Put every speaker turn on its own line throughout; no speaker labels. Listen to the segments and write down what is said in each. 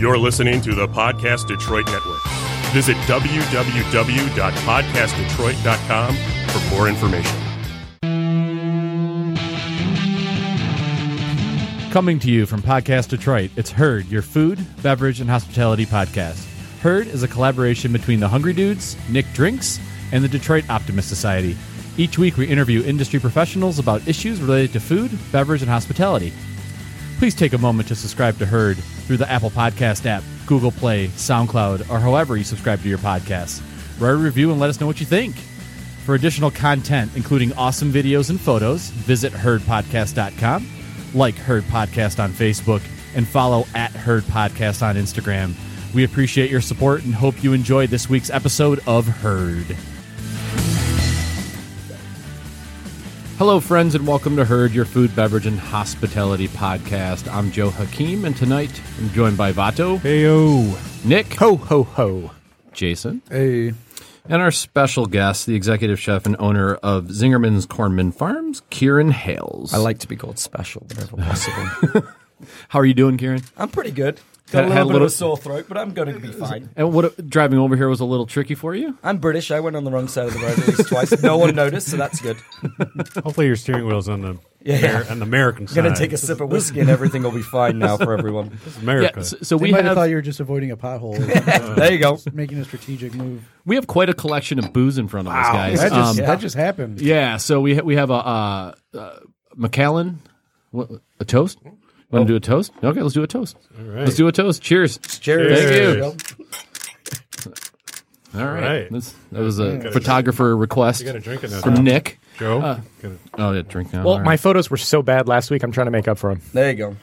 You're listening to the Podcast Detroit Network. Visit www.podcastdetroit.com for more information.
Coming to you from Podcast Detroit, it's Herd, your food, beverage, and hospitality podcast. Herd is a collaboration between the Hungry Dudes, Nick Drinks, and the Detroit Optimist Society. Each week, we interview industry professionals about issues related to food, beverage, and hospitality. Please take a moment to subscribe to Herd through the Apple Podcast app, Google Play, SoundCloud, or however you subscribe to your podcasts. Write a review and let us know what you think. For additional content, including awesome videos and photos, visit herdpodcast.com, like Herd Podcast on Facebook, and follow at Herd Podcast on Instagram. We appreciate your support and hope you enjoyed this week's episode of Herd. Hello, friends, and welcome to Herd, your food, beverage, and hospitality podcast. I'm Joe Hakeem, and tonight I'm joined by Vato,
Heyo.
Nick,
Ho, ho, ho.
Jason,
Hey.
and our special guest, the executive chef and owner of Zingerman's Cornman Farms, Kieron Hales.
I like to be called special whenever possible.
How are you doing, Kieron?
I'm pretty good. Got
Had-
a
had a
little bit
little-
of a sore throat, but I'm going to be fine.
And what driving over here was a little tricky for you?
I'm British. I went on the wrong side of the road at least twice. No one noticed, so that's good.
Hopefully your steering wheel's on the
Yeah.
Amer- on the American
I'm
side.
going to take a sip of whiskey and everything will be fine now for everyone.
This is America.
Yeah, so, so we
might have
have
thought you were just avoiding a pothole,
There you go.
making a strategic move.
we have quite a collection of booze in front of us, guys.
That just
Um,
that just happened.
Yeah, so we ha- we have a uh, uh, Macallan, what, a toast. Want to do a toast? Okay, let's do a toast.
right.
Let's do a toast. Cheers.
Cheers.
Thank you. All right.
right.
That's- that was a photographer request
you got to drink it now.
from Nick.
Joe.
Uh,
Gotta-
Oh, yeah, drink now.
Well,
All
my photos were so bad last week. I'm trying to make up for them.
There you go.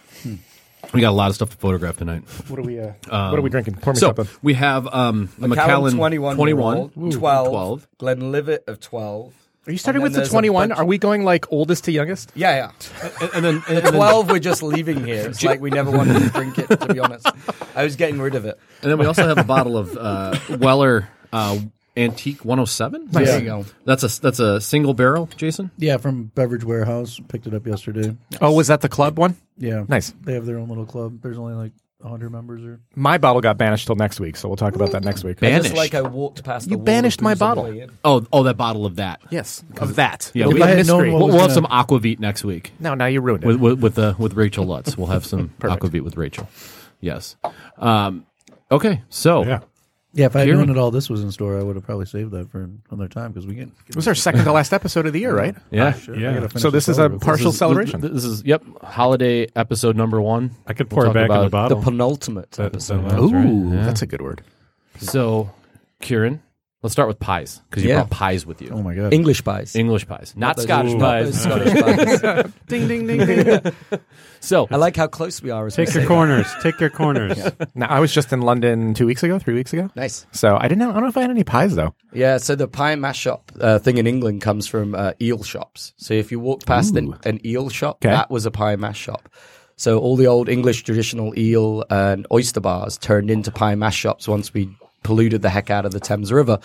we got a lot of stuff to photograph tonight.
What are we? Uh, what are we drinking? Pour me
So
something.
we have um, a
Macallan
Macallan
21,
21,
year old,
Ooh,
12,
12.
Glenlivet of 12.
Are you starting with the 21? Are we going like oldest to youngest?
Yeah, yeah.
And, and then and,
The 12 we're just leaving here. It's like we never wanted to drink it, to be honest. I was getting rid of it.
and then we also have a bottle of uh, Weller uh, Antique 107.
There you go.
That's a that's a single barrel, Jason.
Yeah, from Beverage Warehouse. Picked it up yesterday.
Oh, was that the club one?
Yeah,
Nice.
They have their own little club. There's only like hundred members or
My bottle got banished till next week, so we'll talk about that next week.
Ban-
Just
Banished.
like I walked past
You
wall
banished my
booze on the
bottle.
Oh, oh, that bottle of that.
yes, of that.
Yeah, we,
had known
we'll, we'll have some aquavit next week
No, now you ruined it.
with with with, uh, with Rachel Lutz. We'll have some
Perfect.
aquavit with Rachel. Yes. Um, okay, so
yeah.
Yeah. If I had known that all this was in store, I would have probably saved that for another time because we get.
it was our second to last episode of the year, right?
yeah.
Ah, sure,
Yeah.
I gotta finish
So this
this
is a partial
This is-
celebration.
This is yep, holiday episode number one.
I could
We'll
pour it
talk
back in the
bottle.
The penultimate
That-
episode.
that-
Ooh,
right.
Yeah.
that's a good word.
So, Kieron, let's start with pies because you
Yeah.
brought pies with you.
Oh my god!
English pies.
English pies, not
those-
Scottish
not
pies.
those Scottish pies.
Ding, ding, ding, ding.
So,
I like how close we are. As we
Take your
say
corners. Take your corners.
now, I was just in London two weeks ago, three weeks ago.
Nice.
So I didn't know. I don't know if I had any pies though.
Yeah, so the pie mash shop uh, thing in England comes from uh, eel shops. So if you walked past an, an eel shop,
Okay.
that was a pie mash shop. So all the old English traditional eel and oyster bars turned into pie mash shops once we polluted the heck out of the Thames River.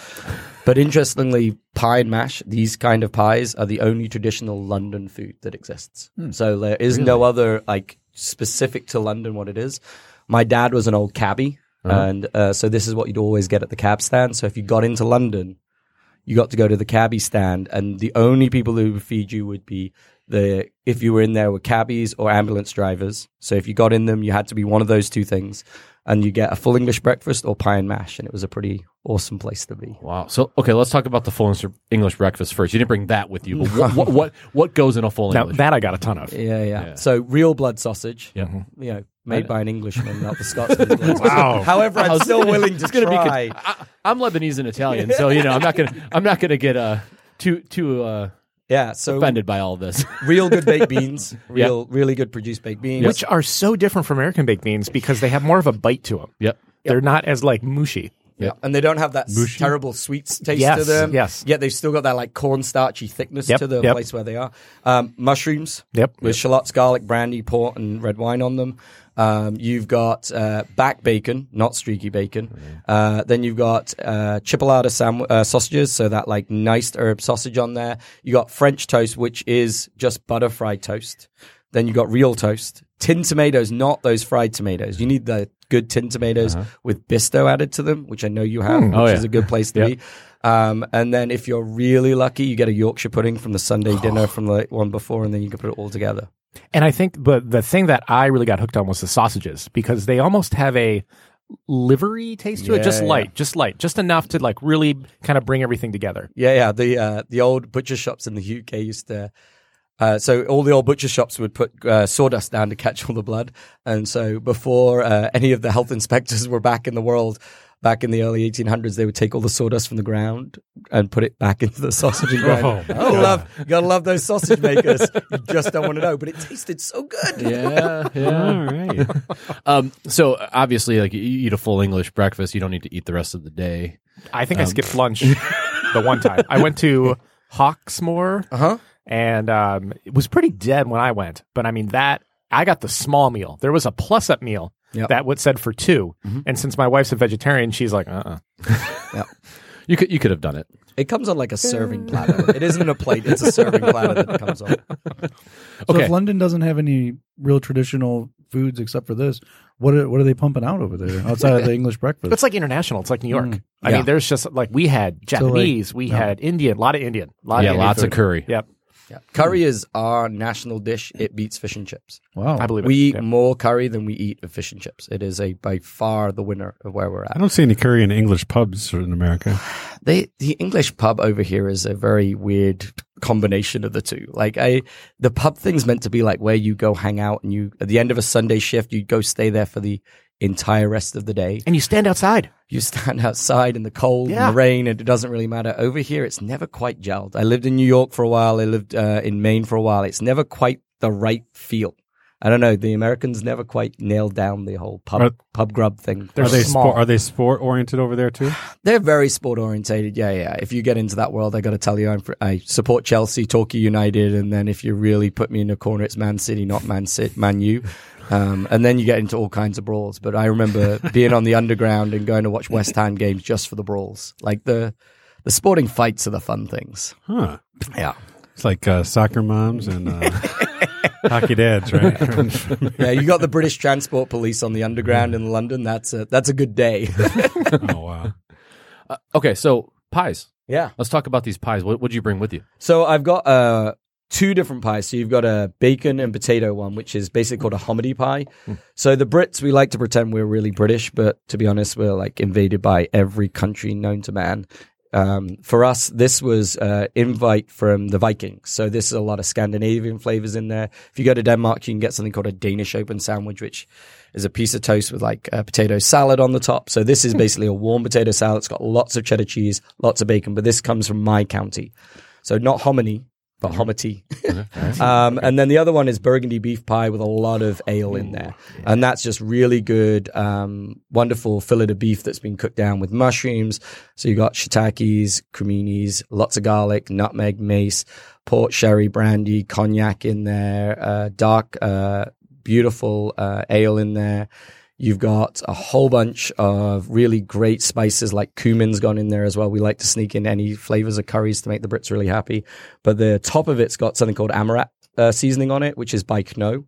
But interestingly, pie and mash, these kind of pies are the only traditional London food that exists. So there is no other like specific to London what it is. My dad was an old cabbie, and uh, so this is what you'd always get at the cab stand. So if you got into London, you got to go to the cabbie stand, and the only people who would feed you would be the if you were in there were cabbies or ambulance drivers. So if you got in them, you had to be one of those two things, and you get a full English breakfast or pie and mash, and it was a pretty awesome place to be.
wow. So, okay, let's talk about the full English breakfast first. You didn't bring that with you, but what what what, what goes in a full
Now
English?
that I got a ton of.
Yeah, yeah.
Yeah.
So real blood sausage,
yeah.
you know, made by an Englishman, not the Scotsman.
Wow.
However, I'm still willing to
gonna
try.
be. I, I'm Lebanese and Italian, so you know I'm not gonna I'm not gonna get uh too too uh
yeah, so
offended by all this.
real good baked beans, real really good produced baked beans.
which are so different from American baked beans because they have more of a bite to them.
yep.
They're not as like mushy.
Yeah, and they don't have that s- terrible sweet taste to them.
yes.
Yet they've still got that like cornstarchy thickness
Yep,
to the
yep.
place where they are. Um, mushrooms.
Yep.
With shallots, garlic, brandy, port, and red wine on them. Um, you've got uh, back bacon, not streaky bacon. Uh, then you've got uh, chipolata sam- uh, sausages, so that like nice herb sausage on there. You got French toast, which is just butter fried toast. Then you got real toast, tin tomatoes, not those fried tomatoes. You need the good tin tomatoes with bisto added to them, which I know you have, which
Oh, yeah.
is a good place to
Yep.
be. Um, and then if you're really lucky, you get a Yorkshire pudding from the Sunday dinner from the one before, and then you can put it all together.
And I think the the thing that I really got hooked on was the sausages because they almost have a livery taste to it, just
Yeah,
light, just light, just enough to like really kind of bring everything together.
Yeah, yeah. The uh, the old butcher shops in the UK used to. Uh, so all the old butcher shops would put uh, sawdust down to catch all the blood, and so before uh, any of the health inspectors were back in the world, back in the early 1800s, they would take all the sawdust from the ground and put it back into the sausage and grind.
Oh,
it. I love, you gotta love those sausage makers. You just don't want to know, but it tasted so good.
Yeah, yeah.
All right.
Um, so obviously, like you eat a full English breakfast, you don't need to eat the rest of the day.
I think I skipped lunch the one time. I went to Hawksmoor
Uh huh.
And um, it was pretty dead when I went. But I mean that I got the small meal. There was a plus up meal
Yep.
that would said for 2 and since my wife's a vegetarian, she's like, uh, uh
You could you could have done it.
It comes on like a serving platter. It isn't a plate; it's a serving platter that it comes on.
So
Okay.
if London doesn't have any real traditional foods except for this, what are, what are they pumping out over there outside of the English breakfast?
it's like international. It's like New York.
Mm.
I
Yeah.
mean, there's just like we had
like,
Japanese, we
yeah.
had Indian, a lot of Indian, a lot
yeah,
of Indian
lots of curry.
Yep,
Yeah. Curry is our national dish. It beats fish and chips.
wow.
I believe it.
We eat
Yeah.
more curry than we eat of fish and chips. It is a by far the winner of where we're at.
I don't see any curry in English pubs in America.
They, the English pub over here is a very weird combination of the two. Like I, the pub thing's meant to be like where you go hang out and you, at the end of a Sunday shift, you go stay there for the entire rest of the day.
and you stand outside.
You stand outside in the cold
Yeah.
and the rain, and it doesn't really matter. Over here, it's never quite gelled. I lived in New York for a while. I lived uh, in Maine for a while. It's never quite the right feel. I don't know. The Americans never quite nailed down the whole pub
Are-
pub grub thing.
They're
they
small.
sport? Are they sport oriented over there too?
They're very sport orientated. Yeah, yeah. If you get into that world, I got to tell you, I'm, I support Chelsea, Torquay United, and then if you really put me in a corner, it's Man City, not Man City, Man U. Um, and then you get into all kinds of brawls. But I remember being on the underground and going to watch West Ham games just for the brawls. Like the the sporting fights are the fun things.
Huh?
Yeah,
It's like uh, soccer moms and uh, hockey dads, right?
yeah. You got the British Transport Police on the underground in London. That's a that's a good day.
oh wow.
Uh, okay, so pies.
yeah.
Let's talk about these pies. What would you bring with you?
So I've got uh, two different pies. So you've got a bacon and potato one, which is basically called a hominy pie. So the Brits, we like to pretend we're really British, but to be honest, we're like invaded by every country known to man. Um, for us, this was uh, invite from the Vikings. So this is a lot of Scandinavian flavors in there. If you go to Denmark, you can get something called a Danish open sandwich, which is a piece of toast with like a potato salad on the top. So this is basically a warm potato salad. It's got lots of cheddar cheese, lots of bacon, but this comes from my county. So not hominy, but homity. um, and then the other one is burgundy beef pie with a lot of ale in there. And that's just really good, um, wonderful fillet of beef that's been cooked down with mushrooms. So you got shiitakes, creminis, lots of garlic, nutmeg, mace, port, sherry, brandy, cognac in there, uh, dark, uh, beautiful, uh, ale in there. You've got a whole bunch of really great spices like cumin's gone in there as well. We like to sneak in any flavors of curries to make the Brits really happy. But the top of it's got something called Aromat uh, seasoning on it, which is by Knorr.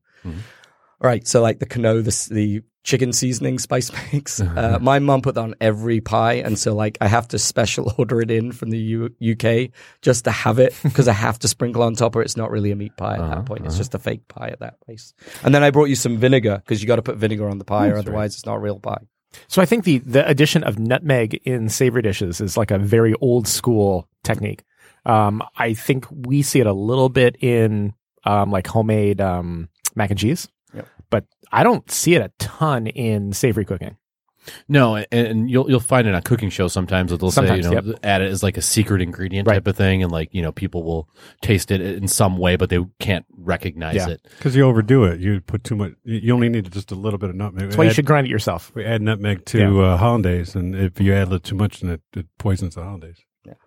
All right, so like the Knorr, the, the chicken seasoning spice mix. Uh, my mum put that on every pie, and so like I have to special order it in from the U- UK just to have it because I have to sprinkle on top, or it's not really a meat pie at that point. It's just a fake pie at that place. And then I brought you some vinegar because you got to put vinegar on the pie, or otherwise it's not real pie.
So I think the the addition of nutmeg in savory dishes is like a very old school technique. Um, I think we see it a little bit in um, like homemade um, mac and cheese. But I don't see it a ton in savory cooking.
No, and, and you'll you'll find it on cooking shows sometimes that they'll
Sometimes,
say you know
yep.
add it as like a secret ingredient
Right.
type of thing, and like you know people will taste it in some way, but they can't recognize
Yeah.
it.
Because you overdo it. You put too much. You you only need just a little bit of nutmeg.
That's why you should grind it yourself.
We add nutmeg to
Yeah.
uh, hollandaise, and if you add a little too much, then it, it poisons the hollandaise.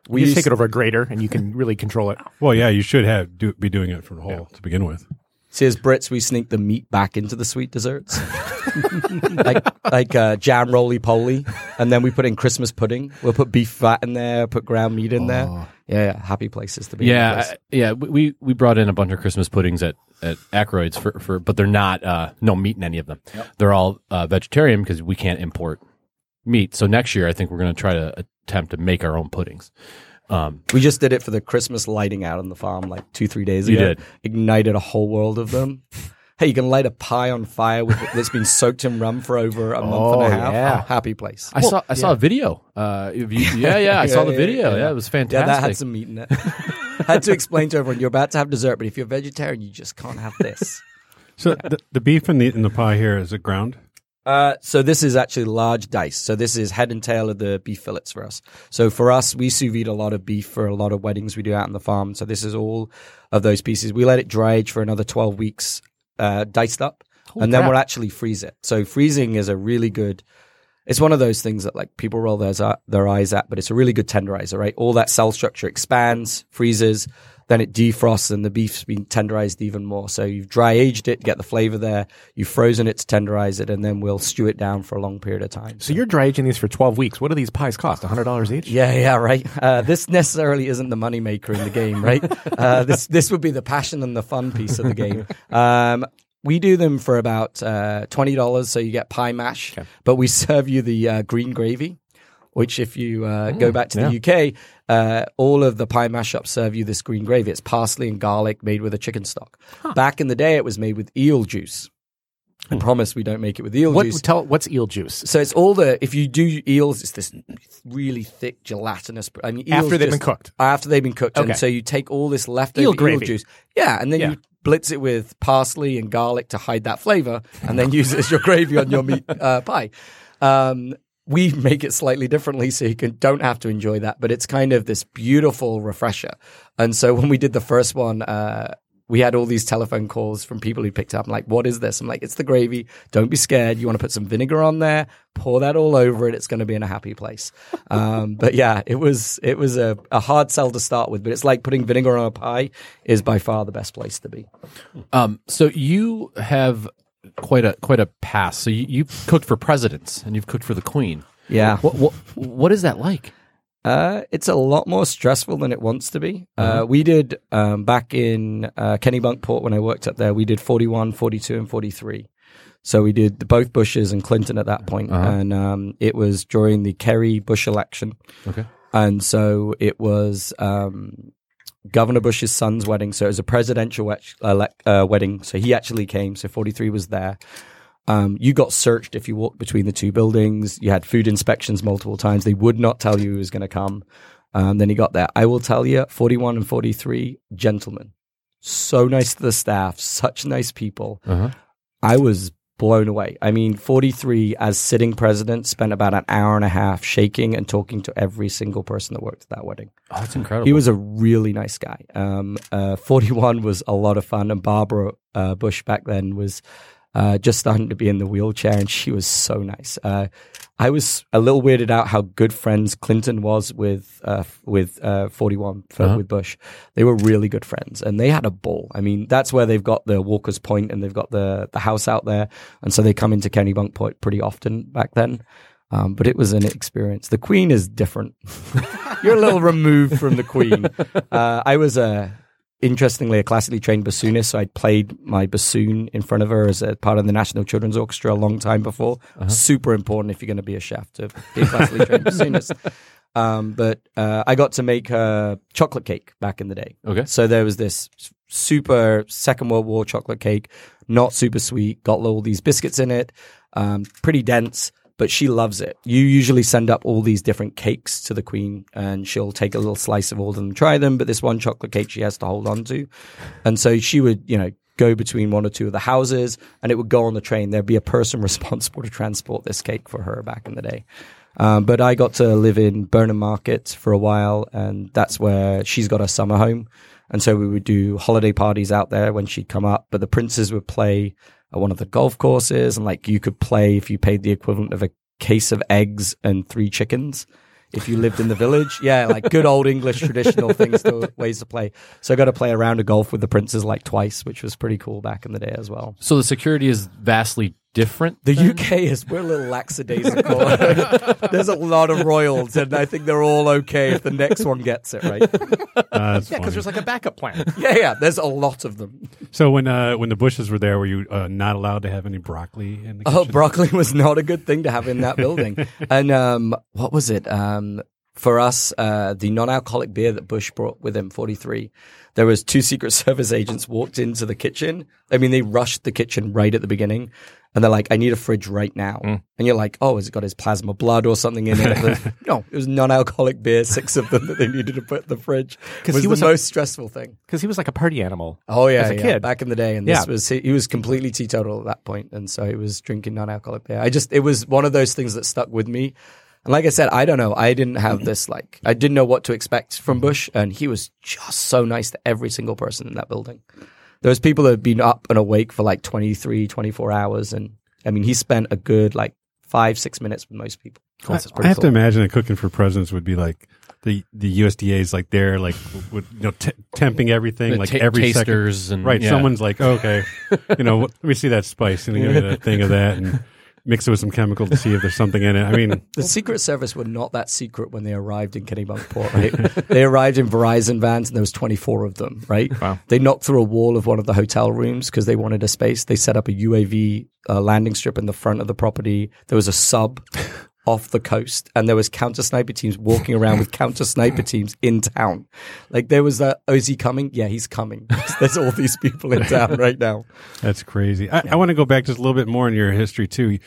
We just take it over a grater and you can really control it.
Well, yeah, you should have do, be doing it from the whole to begin with.
See, as Brits, we sneak the meat back into the sweet desserts, like like uh, jam roly poly, and then we put in Christmas pudding. We'll put beef fat in there, put ground meat in there. Yeah, yeah, happy places to be.
Yeah, I- yeah. We we brought in a bunch of Christmas puddings at at Ackroyd's for, for but they're not uh, no meat in any of them. They're all uh, vegetarian because we can't import meat. So next year, I think we're going to try to attempt to make our own puddings. Um,
We just did it for the Christmas lighting out on the farm like two, three days
You
ago.
did.
Ignited a whole world of them. Hey, you can light a pie on fire with it. that's been soaked in rum for over a month
Oh,
and a half.
yeah.
Happy place.
I saw I saw a video. Uh, you, yeah, yeah, I saw the video. Yeah,
yeah.
it was
Yeah,
fantastic.
that had some meat in it. had to explain to everyone you're about to have dessert, but if you're vegetarian, you just can't have this.
So the, the beef in the in the pie here is it ground?
Uh, so this is actually large dice. So this is head and tail of the beef fillets for us. So for us, we sous vide a lot of beef for a lot of weddings we do out on the farm. So this is all of those pieces. We let it dry age for another 12 weeks, uh, diced up, and then we'll actually freeze it. So freezing is a really good, it's one of those things that like people roll their, their eyes at, but it's a really good tenderizer, right? All that cell structure expands, freezes, then it defrosts and the beef's been tenderized even more. So you've dry aged it, get the flavor there. You've frozen it to tenderize it, and then we'll stew it down for a long period of time.
So you're dry aging these for 12 weeks. What do these pies cost? $100 each?
Yeah, yeah, right. Uh, this necessarily isn't the moneymaker in the game, right? Uh, this this would be the passion and the fun piece of the game. Um, we do them for about uh, twenty dollars, so you get pie mash, but we serve you the uh, green gravy. Which, if you uh, go back to the UK, uh, all of the pie mashups serve you this green gravy. It's parsley and garlic made with a chicken stock. Back in the day, it was made with eel juice. I promise we don't make it with eel
What,
juice.
tell, what's eel juice?
So it's all the if you do eels, it's this really thick gelatinous. I mean, eels
After they've
just-
been cooked.
After they've been cooked,
Okay.
and so you take all this leftover
Eel
eel,
gravy.
juice, yeah, and then
Yeah.
you blitz it with parsley and garlic to hide that flavor, and then use it as your gravy on your meat uh, pie. Um, we make it slightly differently so you can don't have to enjoy that, but it's kind of this beautiful refresher. And so when we did the first one, uh, we had all these telephone calls from people who picked up. I'm like, what is this? I'm like, it's the gravy. Don't be scared. You want to put some vinegar on there, pour that all over it. It's going to be in a happy place. Um, but yeah, it was, it was a, a hard sell to start with, but it's like putting vinegar on a pie is by far the best place to be.
Um, so you have quite a quite a past. So you, you cooked for presidents and you've cooked for the Queen.
Yeah.
What what what is that like?
Uh, it's a lot more stressful than it wants to be. Uh, we did um, back in uh, Kennebunkport when I worked up there. We did 41, 42, and 43. So we did the, both Bushes and Clinton at that point. and um, it was during the Kerry Bush election.
Okay.
And so it was um, Governor Bush's son's wedding. So it was a presidential wed- elec- uh, wedding. So he actually came. So 43 was there. Um, you got searched if you walked between the two buildings. You had food inspections multiple times. They would not tell you who was going to come. Um, then he got there. I will tell you, 41 and 43, gentlemen. So nice to the staff, such nice people.
Uh-huh.
I was blown away. I mean, 43 as sitting president spent about an hour and a half shaking and talking to every single person that worked at that wedding.
Oh, that's incredible.
He was a really nice guy. Um, uh, 41 was a lot of fun, and Barbara uh, Bush back then was uh, just starting to be in the wheelchair, and she was so nice. I was a little weirded out how good friends Clinton was with uh, with uh, 41 for,
Uh-huh.
with Bush. They were really good friends, and they had a ball. I mean, that's where they've got the Walker's Point, and they've got the the house out there, and so they come into Kennebunkport pretty often back then. Um, but it was an experience. The Queen is different. You're a little removed from the Queen. Uh, I was a, interestingly, a classically trained bassoonist. So I'd played my bassoon in front of her as a part of the National Children's Orchestra a long time before. Super important if you're going to be a chef to be a classically trained bassoonist. Um, but uh, I got to make her chocolate cake back in the day.
Okay.
So there was this super Second World War chocolate cake, not super sweet, got all these biscuits in it, um, pretty dense, but she loves it. You usually send up all these different cakes to the queen and she'll take a little slice of all of them, and try them, but this one chocolate cake she has to hold on to. And so she would, you know, go between one or two of the houses and it would go on the train. There'd be a person responsible to transport this cake for her back in the day. Um, but I got to live in Burnham Market for a while, and that's where she's got her summer home. And so we would do holiday parties out there when she'd come up. But the princes would play one of the golf courses, and like you could play if you paid the equivalent of a case of eggs and three chickens. if you lived in the village. Yeah, like good old English traditional things to ways to play. So I got to play a round of golf with the princes like twice, which was pretty cool back in the day as well.
So the security is vastly different.
The UK is we're a little lackadaisical. There's a lot of royals, and I think they're all okay if the next one gets it right.
Uh,
Yeah, because there's like a backup plan.
Yeah, yeah. There's a lot of them.
so when uh, when the Bushes were there, were you uh, not allowed to have any broccoli in the
Oh, broccoli was not a good thing to have in that building. and um, what was it? Um, for us, uh, the non-alcoholic beer that Bush brought with him, 43, there was two Secret Service agents walked into the kitchen. I mean, they rushed the kitchen right at the beginning. And they're like, I need a fridge right now. And you're like, oh, has it got his plasma blood or something in it? no, it was non-alcoholic beer, six of them that they needed to put in the fridge. Because
he
the
was a-
most stressful thing.
Because he was like a party animal.
Oh yeah,
as a
yeah,
kid.
back in the day, and this
Yeah.
was he, he was completely teetotal at that point, and so he was drinking non-alcoholic beer. I just it was one of those things that stuck with me. And like I said, I don't know. I didn't have this like I didn't know what to expect from Bush, and he was just so nice to every single person in that building. There was people that had been up and awake for like 23, 24 hours, and I mean, he spent a good like five, six minutes with most people.
I, I
pretty
have to imagine that cooking for presidents would be like the the USDA's like there, like with you know t- temping everything
The
like
ta-
every second.
tasters and
Right,
yeah.
someone's like, oh, okay, you know, let me see that spice and give me a thing of that and mix it with some chemical to see if there's something in it. I mean,
The Secret Service were not that secret when they arrived in Kennebunkport, right? they arrived in Verizon vans and there was 24 of them, right?
Wow.
They knocked through a wall of one of the hotel rooms because they wanted a space. They set up a UAV uh, landing strip in the front of the property. There was a sub off the coast and there was counter sniper teams walking around with counter sniper teams in town. Like there was that, oh, is he coming? Yeah, he's coming. There's all these people in town right now.
that's crazy. I, I want to go back just a little bit more in your history too.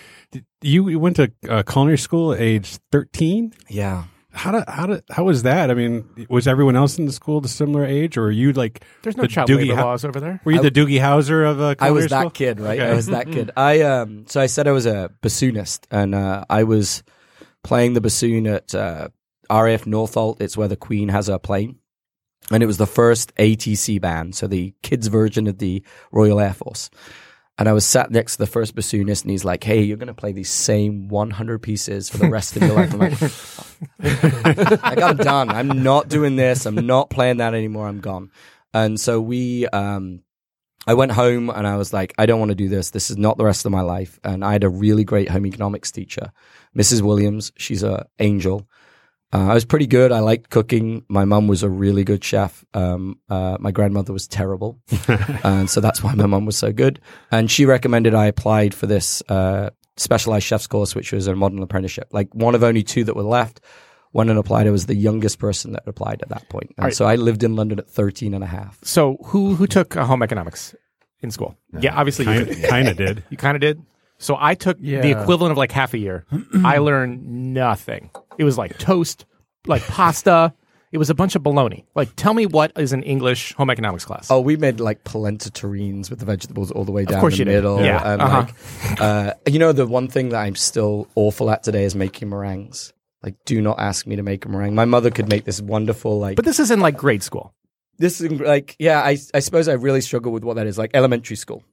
You, you went to uh, culinary school at age 13?
Yeah.
How did, how did, how was that? I mean, was everyone else in the school the similar age or were you like,
There's no
the
child
Doogie
labor
Hou-
laws over there.
Were you the Doogie Howser of uh, culinary
I was that
school?
kid, right?
Okay.
I was that kid. I um so I said I was a bassoonist and uh, I was playing the bassoon at uh, RAF Northolt. It's where the Queen has her plane. And it was the first ATC band, so the kids version of the Royal Air Force. And I was sat next to the first bassoonist, and he's like, "Hey, you're going to play these same 100 pieces for the rest of your life." I'm like, like, I'm done. I'm not doing this. I'm not playing that anymore. I'm gone. And so we, um, I went home and I was like, I don't want to do this. This is not the rest of my life. And I had a really great home economics teacher, Mrs. Williams. She's a angel. Uh, I was pretty good. I liked cooking. My mum was a really good chef. Um, uh, my grandmother was terrible, and so that's why my mum was so good. And she recommended I applied for this uh, specialized chef's course, which was a modern apprenticeship. Like one of only two that were left. Went and applied. I was the youngest person that applied at that point. And
Right.
so I lived in London at 13 and a half.
So who who took uh, home economics in school? Yeah, obviously you,
Kind,
did.
kind of did.
you kind of did. So I took the equivalent of like half a year. I learned nothing. It was like toast, like pasta. It was a bunch of baloney. Like, tell me what is an English home economics class?
Oh, we made like polenta terrines with the vegetables all the way down
course
the
you did.
middle.
Yeah.
And
Uh-huh.
like, uh, you know, the one thing that I'm still awful at today is making meringues. Like, do not ask me to make a meringue. My mother could make this wonderful, like,
but this is in like grade school.
this is like, yeah, I, I suppose I really struggle with what that is. Like elementary school.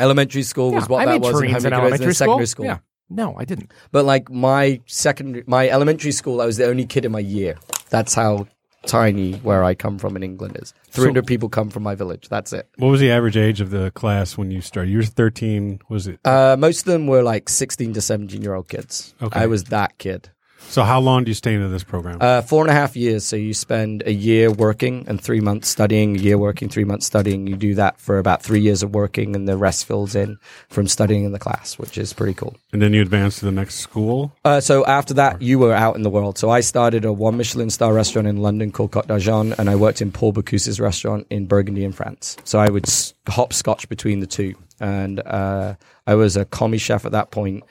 Elementary school was what
I
that was in
in elementary
and secondary
school.
school.
Yeah. No, I didn't.
But like my secondary, my elementary school, I was the only kid in my year. That's how tiny where I come from in England is. 300 people come from my village. That's it.
What was the average age of the class when you started? You were 13. Was it?
Uh, most of them were like 16 to 17 year old kids.
Okay.
I was that kid.
So how long do you stay into this program?
Uh, four and a half years. So you spend a year working and three months studying, a year working, three months studying. You do that for about three years of working, and the rest fills in from studying in the class, which is pretty cool.
and then you advance to the next school.
Uh, so after that, you were out in the world. So I started a one Michelin star restaurant in London called Cote d'Argent, and I worked in Paul Bocuse's restaurant in Burgundy in France. So I would hopscotch between the two, and uh, I was a commis chef at that point.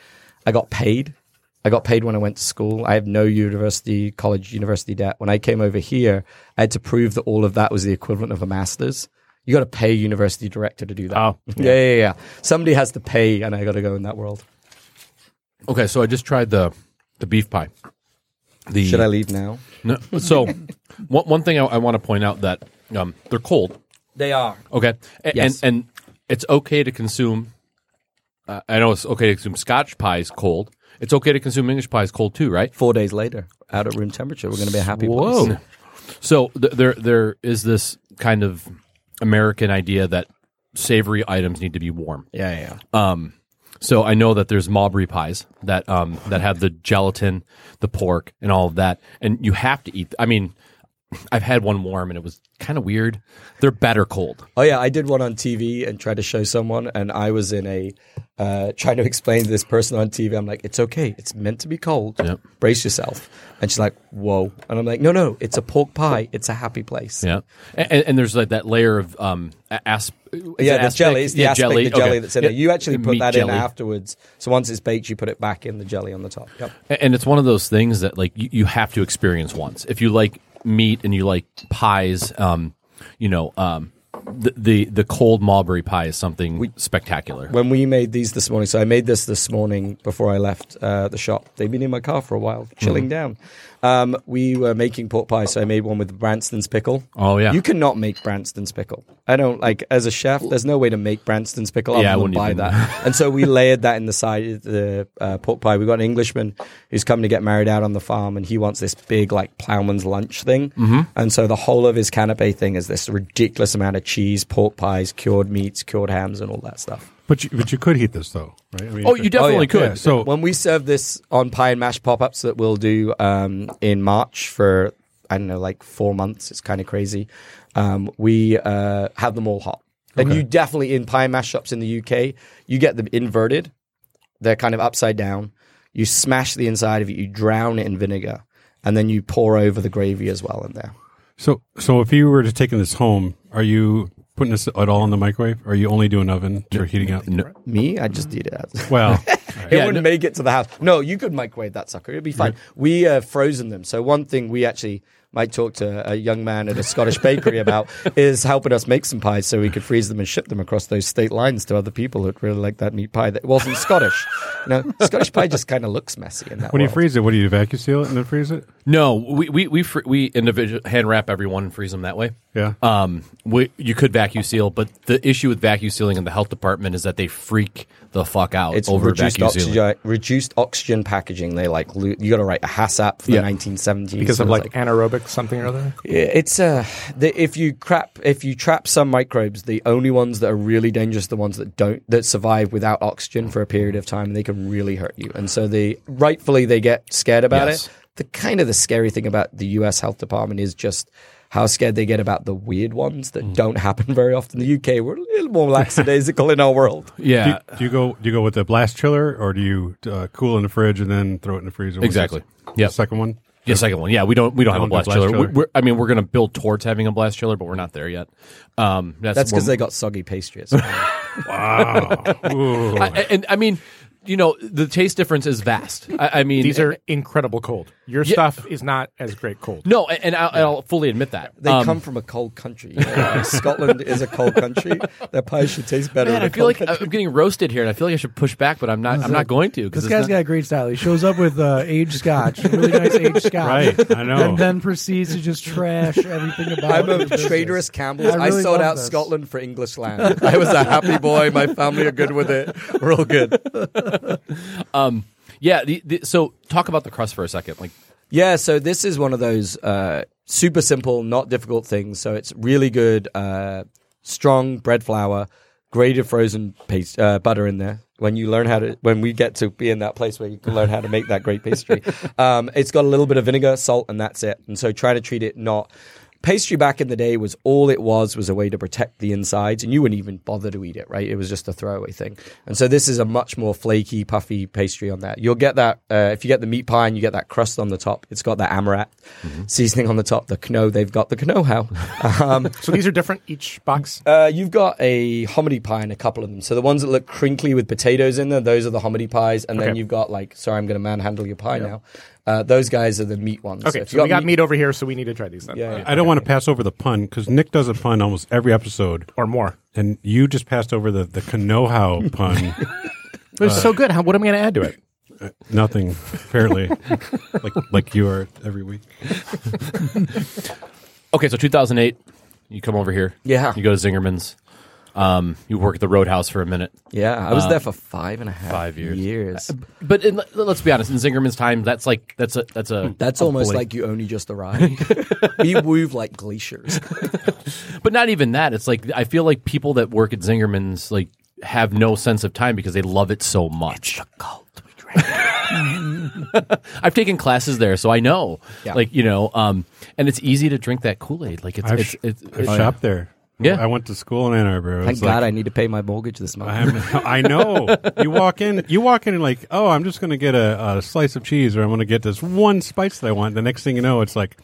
I got paid. I got paid when I went to school. I have no university, college, university debt. When I came over here, I had to prove that all of that was the equivalent of a master's. You got to pay university director to do that.
Oh,
yeah, yeah, yeah. Somebody has to pay, and I got to go in that world.
Okay, so I just tried the the beef pie. The
Should I leave now?
No, so one one thing I, I want to point out that um, they're cold.
They are.
Okay, A-
Yes.
and and it's okay to consume. Uh, I know it's okay to consume Scotch pies cold. It's okay to consume English pies cold too, right?
Four days later, out at room temperature, we're going to be a happy
Whoa.
place.
So th- there there is this kind of American idea that savory items need to be warm.
Yeah, yeah.
Um, so I know that there's Mowbray pies that um that have the gelatin, the pork, and all of that, and you have to eat. I mean, I've had one warm and it was kind of weird. They're better cold.
Oh yeah, I did one on TV and tried to show someone, and I was in a uh, trying to explain to this person on TV. I'm like, it's okay, it's meant to be cold.
Yep.
Brace yourself. And she's like, whoa. And I'm like, no, no, it's a pork pie. It's a happy place.
Yeah, and, and there's like that layer of um asp.
Yeah, the jelly. It's the aspic, the jelly
Okay.
that's in
Yeah,
there. You actually put
meat
that in afterwards. So once it's baked, you put it back in the jelly on the top. Yep.
And it's one of those things that like you, you have to experience once. If you like meat and you like pies, um, you know, um, the the, the cold Mowbray pie is something spectacular.
When we made these this morning, so I made this this morning before I left uh, the shop. They've been in my car for a while, chilling
Mm-hmm.
down. Um, we were making pork pie, so I made one with Branston's pickle.
Oh, yeah.
you cannot make Branston's pickle. I don't like as a chef. There's no way to make Branston's pickle.
Yeah, I wouldn't
buy
even-
that. and so we layered that in the side of the uh, pork pie. We got an Englishman who's coming to get married out on the farm, and he wants this big like plowman's lunch thing. Mm-hmm. And so the whole of his canapé thing is this ridiculous amount of cheese, pork pies, cured meats, cured hams, and all that stuff.
But you, but you could heat this though, right? I mean,
Oh, you definitely
yeah.
could.
Yeah, so
when we serve this on pie and mash pop-ups that we'll do um, in March for I don't know like four months. It's kind of crazy. Um, we uh, have them all hot, and you definitely in pie and mash shops in the UK you get them inverted. They're kind of upside down. You smash the inside of it. You drown it in vinegar, and then you pour over the gravy as well in there.
so so if you were to take this home, are you putting this at all in the microwave? Or are you only doing oven or heating up?
Me, I just eat it.
Well,
it
Yeah,
wouldn't make it to the house. No, you could microwave that sucker. It'd be fine. We uh, frozen them. So one thing we actually might talk to a young man at a Scottish bakery about is helping us make some pies so we could freeze them and ship them across those state lines to other people who'd really like that meat pie that wasn't Scottish. You know, Scottish pie just kind of looks messy in that way.
when you freeze it, what do you vacuum seal it and then freeze it?
No, we we we, fr- we individual hand wrap everyone and freeze them that way.
Yeah.
Um, we, you could vacuum seal, but the issue with vacuum sealing in the health department is that they freak the fuck out
It's
over
reduced
sealing.
oxygen, reduced oxygen packaging. They like you got to write a HACCP for
Yeah.
the 1970s
because of
it's
like, anaerobic something or other.
Yeah, It's uh, the, if you crap if you trap some microbes, the only ones that are really dangerous, are the ones that don't that survive without oxygen for a period of time, and they can really hurt you. And so they rightfully they get scared about
Yes.
it. The kind of the scary thing about the U.S. Health Department is just how scared they get about the weird ones that don't happen very often. In the UK, we're a little more lackadaisical in our world.
Do you,
Yeah,
do you go do you go with the blast chiller or do you uh, cool in the fridge and then throw it in the freezer?
Exactly. Yeah.
Second one.
Yeah, second one. Yeah, we don't we don't have a
Don't do
blast,
blast
chiller.
chiller.
We- We're, I mean, we're going to build towards having a blast chiller, but we're not there yet. Um, that's
That's because
more-
they got soggy pastries.
Wow.
I, and I mean, you know, the taste difference is vast. I, I mean,
These are incredible cold. Your stuff is not as great cold.
no, and I'll, and I'll fully admit that.
They
Um,
come from a cold country. You know, Scotland is a cold country. Their pie should taste better.
Man,
in a
I feel
cold
like
country.
I'm getting roasted here, and I feel like I should push back, but I'm not. I'm not going to
This
because
guy's got a great style. He shows up with uh, aged scotch, really nice aged scotch,
Right, I know.
and then proceeds to just trash everything about.
I'm a
the business.
traitorous Campbell's.
I
I,
really
sold
love
out
this.
Scotland for English land. I was a happy boy. My family are good with it. We're all good.
yeah. The, the, so talk about the crust for a second. Like,
Yeah, so this is one of those uh, super simple, not difficult things. So it's really good, uh, strong bread flour, grated frozen paste, uh, butter in there. When you learn how to, when we get to be in that place where you can learn how to make that great pastry, um, it's got a little bit of vinegar, salt, and that's it. And so try to treat it not. Pastry back in the day was all it was was a way to protect the insides, and you wouldn't even bother to eat it, right? It was just a throwaway thing. And so this is a much more flaky, puffy pastry on that. You'll get that uh, if you get the meat pie and you get that crust on the top. It's got that Aromat seasoning on the top. The Knorr, they've got the kno how. Um,
So these are different each box.
uh, you've got a hominy pie and a couple of them. So the ones that look crinkly with potatoes in them, those are the hominy pies. And then you've got like, sorry, I'm going to manhandle your pie now. Uh, those guys are the meat ones.
Okay,
if
so
you
we got meat over here, so we need to try these then.
Yeah, yeah.
I don't want to pass over the pun because Nick does a pun almost every episode,
Or more.
and you just passed over the the know-how pun.
But it's so good. How, what am I going to add to it?
Nothing, apparently, like like you are every week.
okay, so 2008, you come over here.
Yeah.
You go to Zingerman's. Um, you work at the Roadhouse for a minute,
Yeah, I was there for five and a half
five years.
years.
but in, let's be honest. In Zingerman's time, that's like that's a that's a
That's
a
almost
blink.
like you only just arrived. we move like glaciers.
But not even that. It's like I feel like people that work at Zingerman's like have no sense of time because they love it so much. I've taken classes there, so I know.
Yeah.
Like you know, um, and it's easy to drink that Kool Aid. Like it's
I've,
it's,
sh-
it's,
I've
it's-
shopped there.
Yeah.
I went to school in Ann Arbor. It
Thank
was
God I need to pay my mortgage this month.
I'm, I know. You walk in, you walk in and like, oh, I'm just going to get a, a slice of cheese, or I'm going to get this one spice that I want. The next thing you know, it's like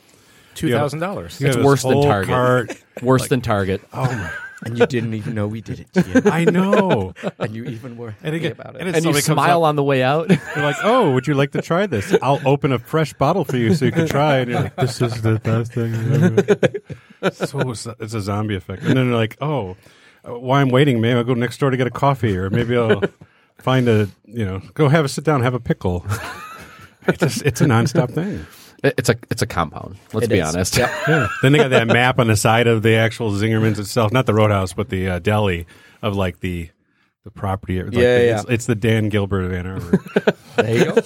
Two thousand dollars.
It's worse than Target.
cart.
worse than Target.
Oh my!
And you didn't even know we did it, Gian.
I know.
and you even were
And,
happy
again,
about it.
it's
and you smile
up,
on the way out.
You're like, oh, would you like to try this? I'll open a fresh bottle for you so you can try. And you're like, this is the best thing. I've ever. so it's a zombie effect. And then they're like, oh, uh, while I'm waiting, maybe I'll go next door to get a coffee, or maybe I'll find a, you know, go have a sit down, have a pickle. It's just, it's a nonstop thing.
It's a it's a compound. Let's
It
be
is.
honest.
Yeah. Then they got that map on the side of the actual Zingerman's itself, not the Roadhouse, but the uh, deli of like the the property. Like
Yeah,
the,
yeah.
It's, it's the Dan Gilbert of Ann Arbor.
There you go.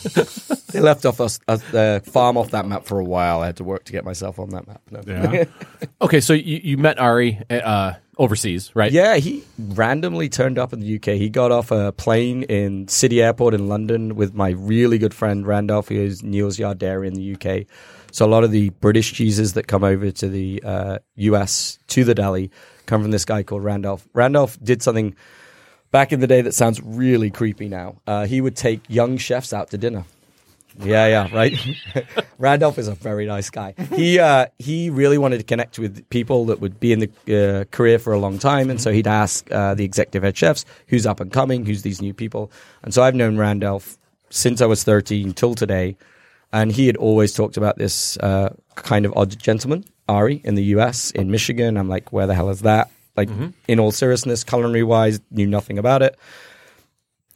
they left off us, us the farm off that map for a while. I had to work to get myself on that map. No.
Yeah.
Okay, so you, you met Ari uh, overseas, right?
Yeah, he randomly turned up in the UK. He got off a plane in City Airport in London with my really good friend Randolph, who is Neal's Yard in the UK. So a lot of the British cheeses that come over to the uh, US to the deli come from this guy called Randolph. Randolph did something back in the day that sounds really creepy now. Uh, he would take young chefs out to dinner. Yeah, yeah, right. Randolph is a very nice guy. He uh, he really wanted to connect with people that would be in the uh, career for a long time, and so he'd ask uh, the executive head chefs, "Who's up and coming? Who's these new people?" And so I've known Randolph since I was thirteen till today, and he had always talked about this uh, kind of odd gentleman, Ari, in the U.S. in Michigan. I'm like, where the hell is that? Like, in all seriousness, culinary wise, knew nothing about it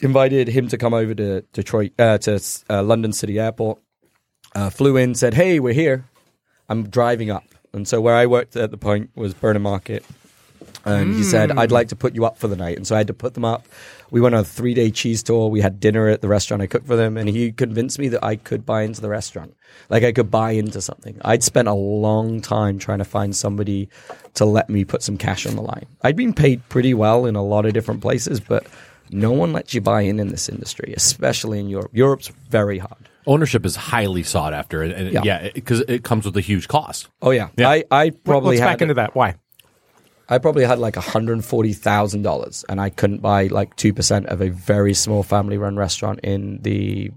invited him to come over to Detroit, uh, to uh, London City Airport. Uh, flew in, said, "Hey, we're here. I'm driving up." And so where I worked at the point was Burnham Market, and he said, "I'd like to put you up for the night." And so I had to put them up. We went on a three day cheese tour. We had dinner at the restaurant I cooked for them, and he convinced me that I could buy into the restaurant, like I could buy into something. I'd spent a long time trying to find somebody to let me put some cash on the line. I'd been paid pretty well in a lot of different places, but no one lets you buy in in this industry, especially in Europe. Europe's very hard.
Ownership is highly sought after, and, and
Yeah.
yeah, because it, comes with a huge cost.
Oh yeah, I I probably
Let's
had
back into that. Why?
I probably had like hundred forty thousand dollars, and I couldn't buy like two percent of a very small family run restaurant in the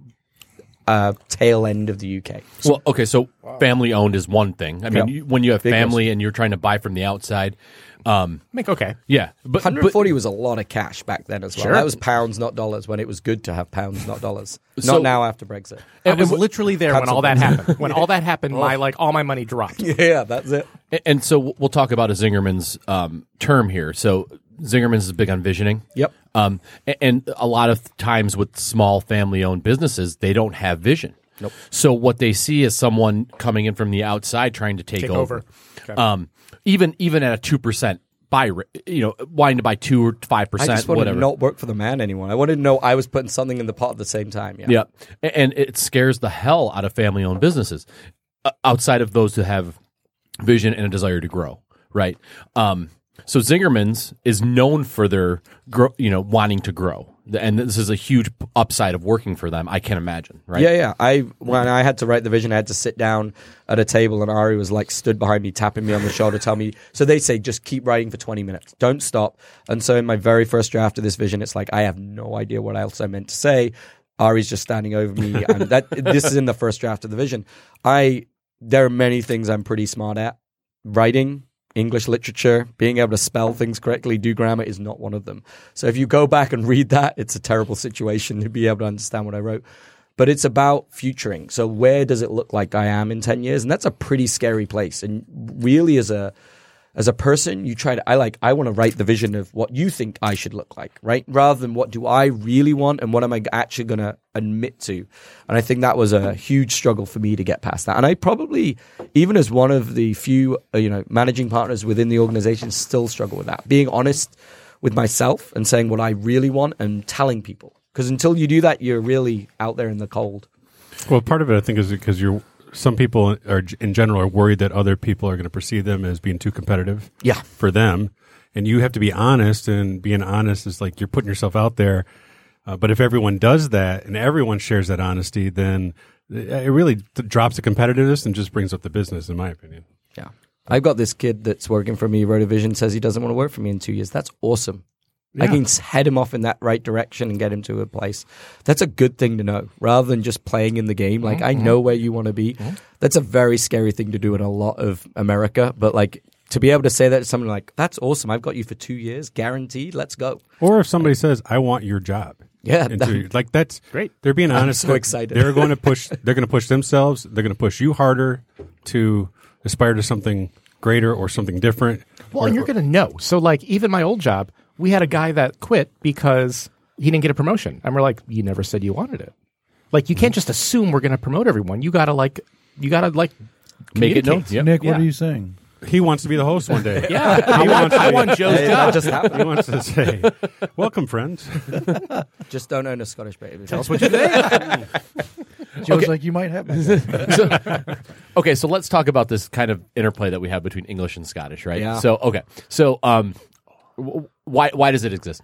uh, tail end of the UK.
Well, okay, so family owned is one thing. I mean,
Yeah.
you, when you have
Big
family and you're trying to buy from the outside, um,
Make okay.
yeah, but,
Hundred
but
was a lot of cash back then as well.
Sure.
That was pounds, not dollars. When it was good to have pounds, not dollars.
So-
not now after Brexit.
I was
and-
literally there when all that happened. When all that happened, my like all my money dropped.
yeah, that's it.
and so we'll talk about a Zingerman's um, term here. So Zingerman's is big on visioning.
Yep.
Um, a- and a lot of times with small family owned businesses, they don't have vision.
Nope.
So what they see is someone coming in from the outside trying to take,
Take
over.
over. Okay.
Um, even even at a two percent buy, you know, wanting to buy two or five percent.
I just wanted
whatever.
to not work for the man anymore. I wanted to know I was putting something in the pot at the same time. Yeah.
Yeah, and it scares the hell out of family-owned businesses, uh, outside of those who have vision and a desire to grow. Right. Um, so Zingerman's is known for their, grow, you know, wanting to grow, and this is a huge upside of working for them. I can't imagine. Right.
Yeah, yeah. I when I had to write the vision, I had to sit down at a table, and Ari was like stood behind me, tapping me on the shoulder, tell me. So they say just keep writing for twenty minutes, don't stop. And so in my very first draft of this vision, it's like I have no idea what else I meant to say. Ari's just standing over me, and that this is in the first draft of the vision. I there are many things I'm pretty smart at. Writing, English literature, being able to spell things correctly, do grammar is not one of them. So if you go back and read that, it's a terrible situation to be able to understand what I wrote. But it's about futuring. So where does it look like I am in 10 years? And that's a pretty scary place. And really as a as a person, you try to I like I want to write the vision of what you think I should look like, right? Rather than what do I really want and what am I actually going to admit to. And I think that was a huge struggle for me to get past that. And I probably even as one of the few, uh, you know, managing partners within the organization still struggle with that. Being honest with myself and saying what I really want and telling people. Because until you do that, you're really out there in the cold.
Well, part of it, I think, is because you're. Some people are, in general, are worried that other people are going to perceive them as being too competitive.
Yeah.
For them, and you have to be honest. And being honest is like you're putting yourself out there. Uh, but if everyone does that and everyone shares that honesty, then it really drops the competitiveness and just brings up the business, in my opinion.
Yeah. I've got this kid that's working for me, Rotovision, says he doesn't want to work for me in two years. That's awesome. I can head him off in that right direction and get him to a place. That's a good thing to know rather than just playing in the game. Like, mm-hmm. I know mm-hmm. where you want to be. Mm-hmm. That's a very scary thing to do in a lot of America. But, like, to be able to say that to someone like, that's awesome. I've got you for two years, guaranteed. Let's go.
Or if somebody says, "I want your job,"
Yeah.
and to- like that's
Great.
They're being
I'm
honest.
so excited.
They're going to push. They're going to push themselves. They're going to push you harder to aspire to something greater or something different.
Well, and you're going to know. So, like, even my old job, we had a guy that quit because he didn't get a promotion. And we're like, you never said you wanted it. Like, you can't just assume we're going to promote everyone. You got to, like, you got to, like,
Make it known. Yep.
Nick, what
Yeah.
are you saying?
He wants to be the host one day.
Yeah. I
He
want,
wants
I want Joe's
Hey,
job.
that just happened.
He wants to say, "Welcome, friends."
Just don't own a Scottish baby.
Tell us what you think.
Joe's like, you might have. my-
Okay, so let's talk about this kind of interplay that we have between English and Scottish, right?
Yeah.
So, okay, so um, w- why why does it exist?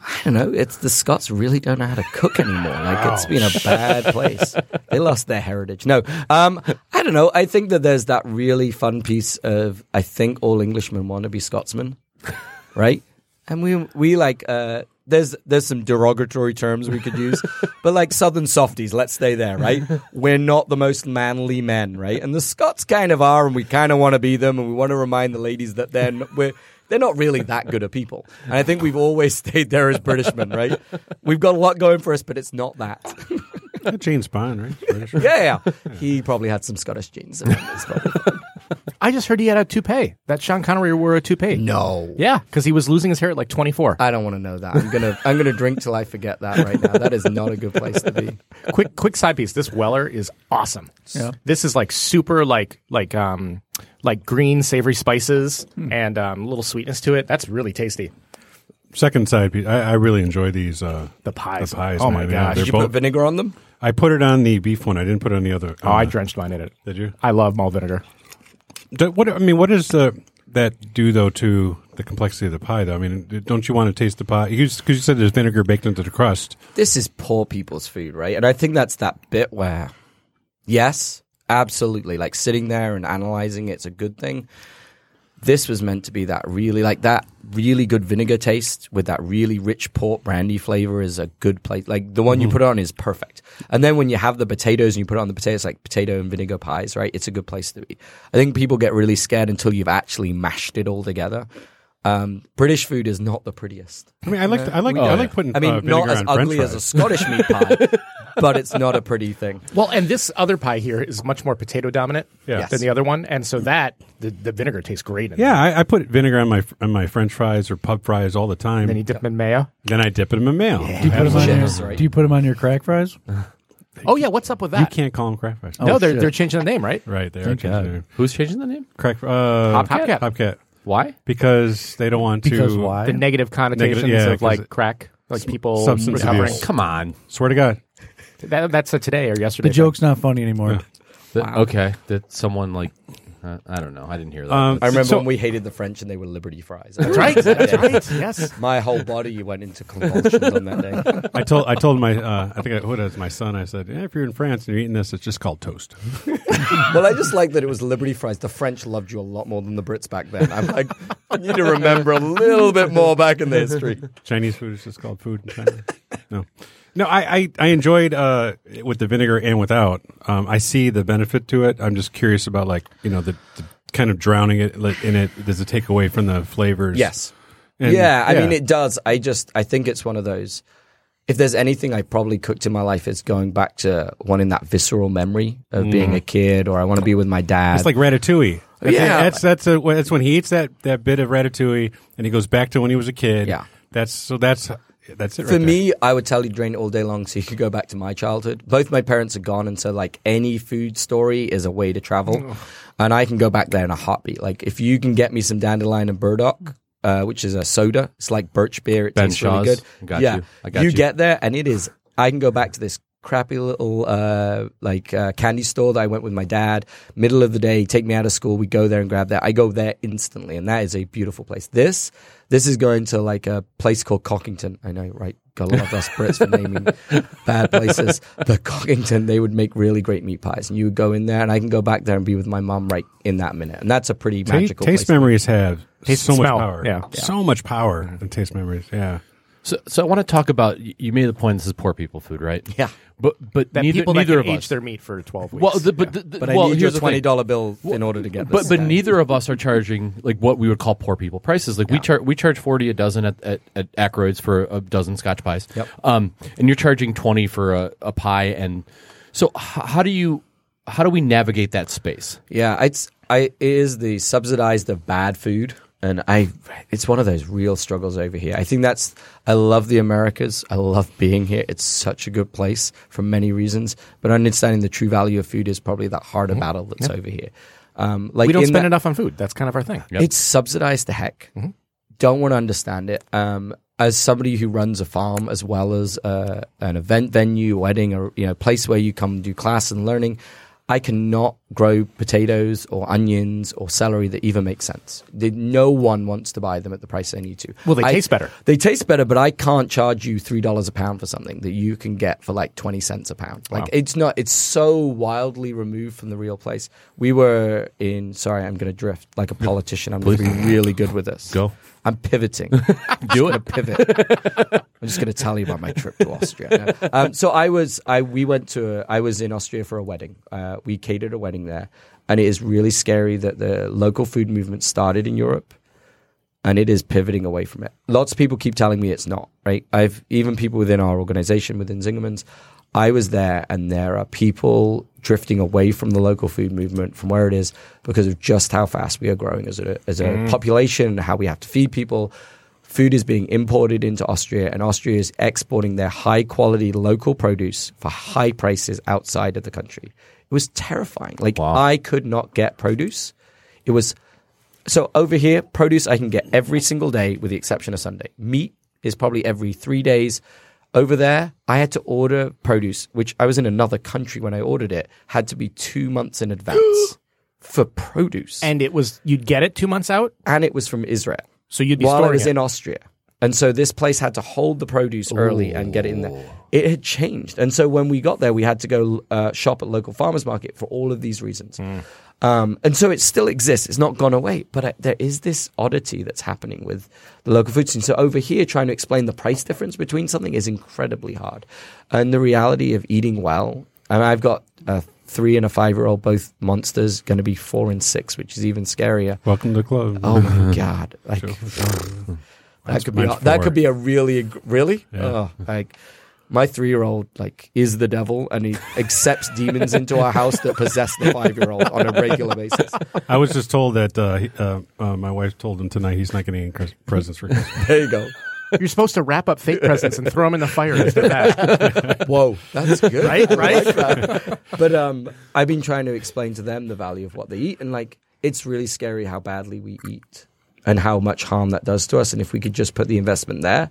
I don't know. It's the Scots really don't know how to cook anymore. Like it's been a bad place. They lost their heritage. No, um, I don't know. I think that there's that really fun piece of I think all Englishmen want to be Scotsmen, right? And we we like uh, there's there's some derogatory terms we could use, but like Southern softies, let's stay there, right? We're not the most manly men, right? And the Scots kind of are, and we kind of want to be them, and we want to remind the ladies that they're n- we're they're not really that good of people. And I think we've always stayed there as Britishmen, right? We've got a lot going for us, but it's not that.
James Bond, right? British.
yeah, yeah. He probably had some Scottish genes. in him as well.
I just heard he had a toupee. That Sean Connery wore a toupee.
No.
Yeah, because he was losing his hair at like 24.
I don't want to know that. I'm gonna I'm gonna drink till I forget that right now. That is not a good place to be.
quick quick side piece. This Weller is awesome.
Yeah.
This is like super like like um like green savory spices and um a little sweetness to it. That's really tasty.
Second side piece. I, I really enjoy these. Uh,
The pies.
The pies.
Oh my
man. Yeah,
gosh.
they're
Did you
both-
put vinegar on them?
I put it on the beef one. I didn't put it on the other.
Oh, I
uh,
drenched mine in it.
Did you?
I love malt vinegar.
Do- what I mean, what does the that do though to the complexity of the pie? Though I mean, don't you want to taste the pie? Because you said there's vinegar baked into the crust.
This is poor people's food, right? And I think that's that bit where, yes, absolutely, like sitting there and analyzing it's a good thing. This was meant to be that really like that really good vinegar taste with that really rich port brandy flavor is a good place. Like the one you mm-hmm. put on is perfect. And then when you have the potatoes and you put on the potatoes like potato and vinegar pies, right? It's a good place to be. I think people get really scared until you've actually mashed it all together. Um, British food is not the prettiest.
I mean, I like I like
Oh,
I like putting.
I mean,
uh,
not as
on French
ugly as a. Scottish meat pie, but it's not a pretty thing.
Well, and this other pie here is much more potato dominant
Yeah.
Yes.
than the other one, and so that the, the vinegar tastes great. In
Yeah, I, I put vinegar on my on my French fries or pub fries all the time.
Then you dip them in mayo.
Then I dip it in my mayo.
Do you, put 'em on your,
right.
do you put 'em on your crack fries?
Oh yeah, what's up with that?
You can't call them crack fries.
no,
Oh,
they're
shit.
they're changing the name, right?
Right, they are changing
God.
their-
Who's changing the name?
crack. Uh,
Hopcat.
Hopcat.
Why?
Because they don't want to.
Because why?
The negative connotations
Negative- yeah,
of
'cause
like
it-
crack, like people
substance
recovering.
abuse.
Come on.
Swear to God.
That, that's a today or yesterday.
The joke's not funny anymore.
That- Okay, that someone like uh, I don't know. I didn't hear that.
Um,
I remember
So-
when we hated the French and they were Liberty fries.
That's right. That's right. Yes.
My whole body went into convulsions on that day.
I told I told my uh, I think I, what was my son. I said, eh, if you're in France and you're eating this, it's just called toast.
Well, I just like that it was Liberty fries. The French loved you a lot more than the Brits back then. I'm like, I need to remember a little bit more back in the history.
Chinese food is just called food in China. No, no. I I, I enjoyed uh, with the vinegar and without. Um, I see the benefit to it. I'm just curious about like you know the, the kind of drowning it like, in it. Does it take away from the flavors?
Yes.
And-
yeah, I mean, it does. I just, I think it's one of those. If there's anything I probably cooked in my life, it's going back to wanting that visceral memory of being a kid, or I want to be with my dad.
It's like ratatouille. That's,
Yeah.
that's that's a, that's when he eats that, that bit of ratatouille and he goes back to when he was a kid.
Yeah.
that's so that's that's it.
For
right there.
me, I would tell you drain it all day long so you could go back to my childhood. Both my parents are gone, and so like any food story is a way to travel, and I can go back there in a heartbeat. Like if you can get me some dandelion and burdock, uh, which is a soda. It's like birch beer. It
Ben
tastes really good.
Got
yeah,
you. I got you.
get there and it is. I can go back to this crappy little uh, like uh, candy store that I went with my dad. Middle of the day, take me out of school. We go there and grab that. I go there instantly, and that is a beautiful place. This this is going to like a place called Cockington. I know, right? Gotta love us Brits for naming bad places. The Cockington, they would make really great meat pies, and you would go in there, and I can go back there and be with my mom right in that minute, and that's a pretty
Ta-
magical
taste
place.
memories have
Taste
so
and
much
smell,
power.
yeah.
so much power in taste memories. Yeah,
So, so I want to talk about. You made the point. This is poor people food, right?
Yeah.
But but
That
neither
people
neither
that
of
can age
us.
their meat for 12 weeks.
well, the, but the, the,
But
well,
I need
here's
your
the thing.
twenty dollar bill in order to get
But
this.
but
guy.
neither of us are charging like what we would call poor people prices. Like we charge we charge forty a dozen at at, at Ackroyd's for a dozen Scotch pies.
Yep.
Um, and you're charging twenty for a, a pie. And so h- how do you how do we navigate that space?
Yeah, it's I it is the subsidized of bad food, and I it's one of those real struggles over here. I think that's I love the Americas. I love being here. It's such a good place for many reasons, but understanding the true value of food is probably that harder battle that's over here. Um, like
we don't spend
that-
enough on food. That's kind of our thing.
Yep.
It's subsidized to heck. Don't want to understand it. Um, as somebody who runs a farm as well as uh, an event venue, wedding, or you know, place where you come do class and learning, I cannot grow potatoes or onions or celery that even make sense. They, no one wants to buy them at the price they need to.
Well, they
I-
taste better.
They taste better, but I can't charge you three dollars a pound for something that you can get for like twenty cents a pound. Like
Wow.
it's not. It's so wildly removed from the real place. We were in. Sorry, I'm going to drift like a politician. I'm going to be really good with this.
Go.
I'm pivoting.
Do
I'm
it.
gonna pivot. I'm just going to tell you about my trip to Austria. Um, so I was, I we went to, a, I was in Austria for a wedding. Uh, we catered a wedding there, and it is really scary that the local food movement started in Europe, and it is pivoting away from it. Lots of people keep telling me it's not. Right? I've even people within our organization, within Zingerman's. I was there, and there are people drifting away from the local food movement from where it is because of just how fast we are growing as a as a mm. population, how we have to feed people. Food is being imported into Austria, and Austria is exporting their high quality local produce for high prices outside of the country. It was terrifying. Like
Wow.
I could not get produce. It was so over here, produce I can get every single day with the exception of Sunday. Meat is probably every three days. Over there, I had to order produce, which I was in another country when I ordered it, had to be two months in advance for produce.
And it was, you'd get it two months out.
and it was from Israel
So you'd be
while I
storing
was
it.
in Austria. And so this place had to hold the produce early and get it in there. It had changed. And so when we got there, we had to go uh, shop at local farmers market for all of these reasons.
Hmm.
Um, and so it still exists. It's not gone away. But uh, there is this oddity that's happening with the local food scene. So over here, trying to explain the price difference between something is incredibly hard. And the reality of eating well, and I've got a three and a five year old, both monsters, going to be four and six, which is even scarier.
welcome to the club.
Oh my god! Like that could be
mine's
that could be a really really
Yeah.
oh, like my three year old like is the devil and he accepts demons into our house that possess the five year old on a regular basis.
I was just told that uh, he, uh, uh, my wife told him tonight he's not getting any Chris- presents for Christmas.
There you go.
You're supposed to wrap up fake presents and throw them in the fire after that.
Whoa, that's good.
Right, right.
like. But um, I've been trying to explain to them the value of what they eat, and like it's really scary how badly we eat and how much harm that does to us. And if we could just put the investment there,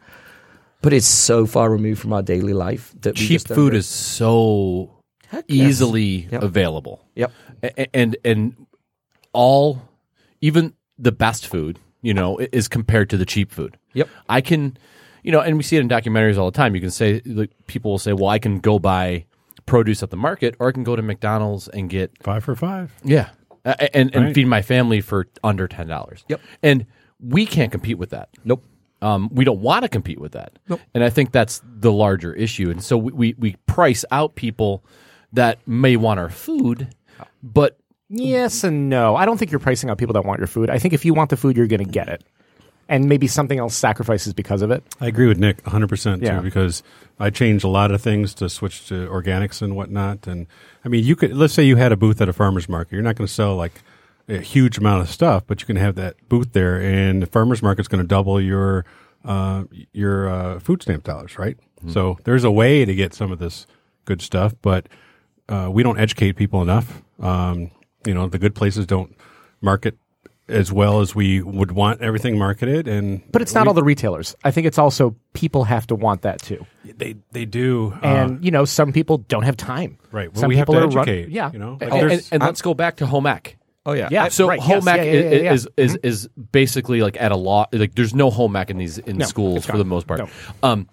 but it's so far removed from our daily life that we
Cheap
just
food
re-
is so
Heck yes.
easily
Yep.
available.
Yep.
A- and and all even the best food you know is compared to the cheap food
Yep.
i can you know and we see it in documentaries all the time you can say like people will say well i can go buy produce at the market or i can go to mcdonald's and get
Five for five.
yeah a- a- and, and
Right.
feed my family for under $10
Yep.
and we can't compete with that
Nope.
um, we don't want to compete with that. Nope. And I think that's the larger issue. And so we, we, we price out people that may want our food, but
yes and no. I don't think you're pricing out people that want your food. I think if you want the food, you're going to get it. And maybe something else sacrifices because of it.
I agree with Nick 100%
Yeah.
too, because I changed a lot of things to switch to organics and whatnot. And I mean, you could, let's say you had a booth at a farmer's market. You're not going to sell like a huge amount of stuff, but you can have that booth there and the farmer's market's going to double your, uh, your, uh, food stamp dollars, right? So there's a way to get some of this good stuff, but, uh, we don't educate people enough. Um, you know, the good places don't market as well as we would want everything marketed. And
But it's not
we-
all the retailers. I think it's also people have to want that too.
they they do. uh,
And you know, some people don't have time.
right. Well,
some
we have
people
to
are run- yeah.
You know,
And,
Like,
and,
there's-
and let's go back to home ec.
Oh yeah.
Yeah.
So
right,
home
yes,
ec
yeah, yeah, yeah, yeah.
is is is basically like at a law. Like there's no home ec in these in
No,
schools for the most part.
No.
Um,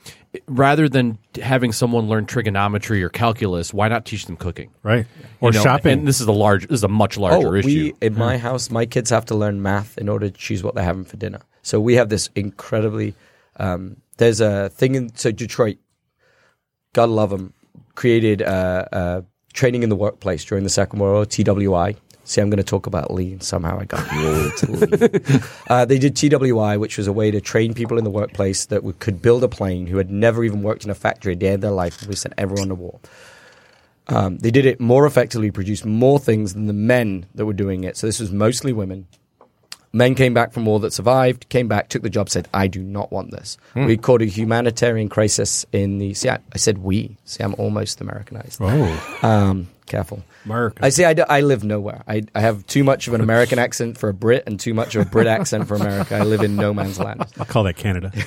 rather than having someone learn trigonometry or calculus, why not teach them cooking
right or
You know,
shopping.
And this is a large. This is a much larger
oh,
issue.
we in my house, my kids have to learn math in order to choose what they're having for dinner. So we have this incredibly. Um, there's a thing in so Detroit. God love them. Created uh, uh, training in the workplace during the Second World War, TWI. See, I'm going to talk about lean. Somehow I got rolled to lean. uh, they did TWI, which was a way to train people in the workplace that could build a plane who had never even worked in a factory a day in their life. We sent everyone to war. Um, they did it more effectively, produced more things than the men that were doing it. So this was mostly women. Men came back from war that survived, came back, took the job, said, I do not want this. We caught a humanitarian crisis in the. See, I, I said we. See, I'm almost Americanized.
oh,
Um, careful.
Mark.
I see. I, d- I live nowhere. I, I have too much of an American accent for a Brit and too much of a Brit accent for America. I live in no man's land.
I'll call that Canada.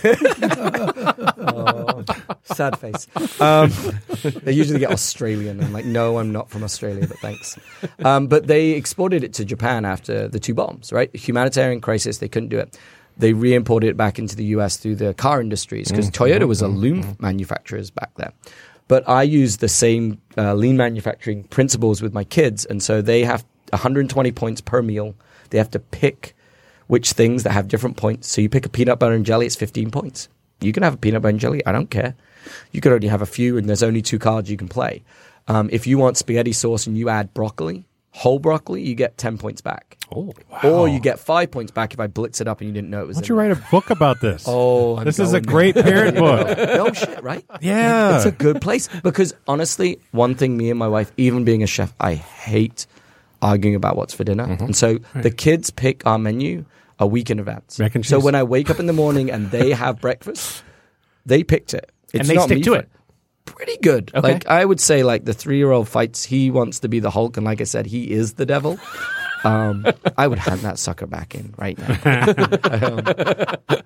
Sad face. Um, they usually get Australian. I'm like, no, I'm not from Australia, but thanks. Um, but they exported it to Japan after the two bombs, right? Humanitarian crisis, they couldn't do it. They re-imported it back into the US through the car industries because Toyota was a loom manufacturers back then. But I use the same uh, lean manufacturing principles with my kids, and so they have 120 points per meal. They have to pick which things that have different points. So you pick a peanut butter and jelly, it's 15 points. You can have a peanut butter and jelly, I don't care. You could only have a few, and there's only two cards you can play. Um, if you want spaghetti sauce and you add broccoli, whole broccoli, you get 10 points back.
oh,
Or you get five points back if I blitz it up and you didn't know it was
Why don't
in
you
there.
write a book about this?
Oh, I'm
this is a
going
great parent book.
no shit, right?
Yeah.
It's a good place because honestly, one thing me and my wife, even being a chef, I hate arguing about what's for dinner. Mm-hmm. And so the kids pick our menu a week in advance.
Mac and
So when I wake up in the morning and they have breakfast, they picked it. It's
and they
not
stick
me
to
for-
it.
Pretty good.
Okay.
Like I would say, like the three-year-old fights, he wants to be the Hulk, and like I said, he is the devil. Um, I would hand that sucker back in right now.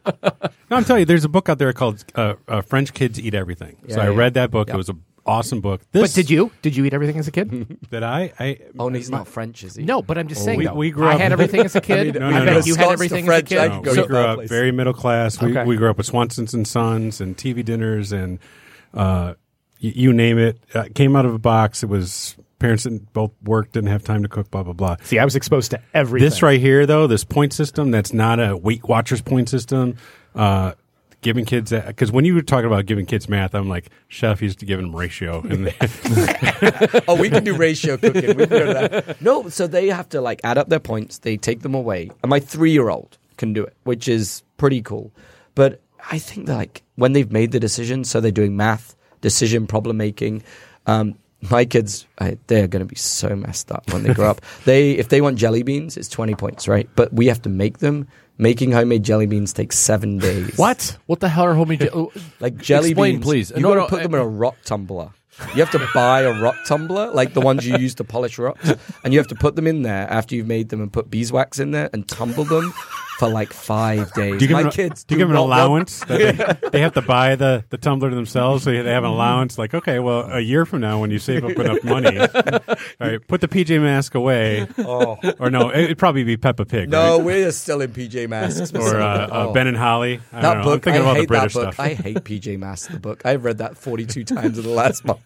No, I'm telling you, there's a book out there called uh, uh, "French Kids Eat Everything." so
Yeah,
I
yeah.
read that book.
Yeah.
It was an awesome book. This,
But did you? Did you eat everything as a kid?
Did I? I
Oh, and he's not French, is he?
no, but I'm just saying.
we-
though.
we grew
I
up-
had everything as a kid.
No,
I
no,
bet
no.
you had everything as a kid.
No, we
to
grew up
place.
very middle class. We,
Okay.
we grew up with Swanson's and Sons and TV dinners and uh, y- you name it. Uh, came out of a box. It was parents didn't both work, didn't have time to cook. Blah blah blah.
See, I was exposed to everything.
This right here, though, this point system that's not a Weight Watchers point system. Uh, giving kids because when you were talking about giving kids math, I'm like, chef used to give them ratio, and
oh, we can do ratio cooking. We can do that. No, so they have to like add up their points. They take them away, and my three-year-old can do it, which is pretty cool. But I think that like when they've made the decision, so they're doing math, decision problem making. Um, my kids, I, they're going to be so messed up when they grow up. They, if they want jelly beans, it's twenty points, right? But we have to make them. Making homemade jelly beans takes seven days.
what? What the hell are homemade? Je- oh,
Like jelly
Explain,
beans,
please.
You
No,
got to
no,
put
I-
them in a rock tumbler. You have to buy a rock tumbler, like the ones you use to polish rocks, and you have to put them in there after you've made them and put beeswax in there and tumble them for like five days.
do you give
My
them,
kids
do you give them an allowance? that they, they have to buy the, the tumbler themselves, so they have an allowance. Like, okay, well, a year from now, when you save up enough money, all right, put the PJ Mask away,
Oh.
or no, it- it'd probably be Peppa Pig.
No,
right?
we're still in PJ Masks.
or uh, uh,
Oh.
Ben and Holly. I
That
don't know. I'm
book,
thinking
I
of
hate
the British
that book.
stuff.
I hate PJ Masks, the book. I've read that 42 times in the last month.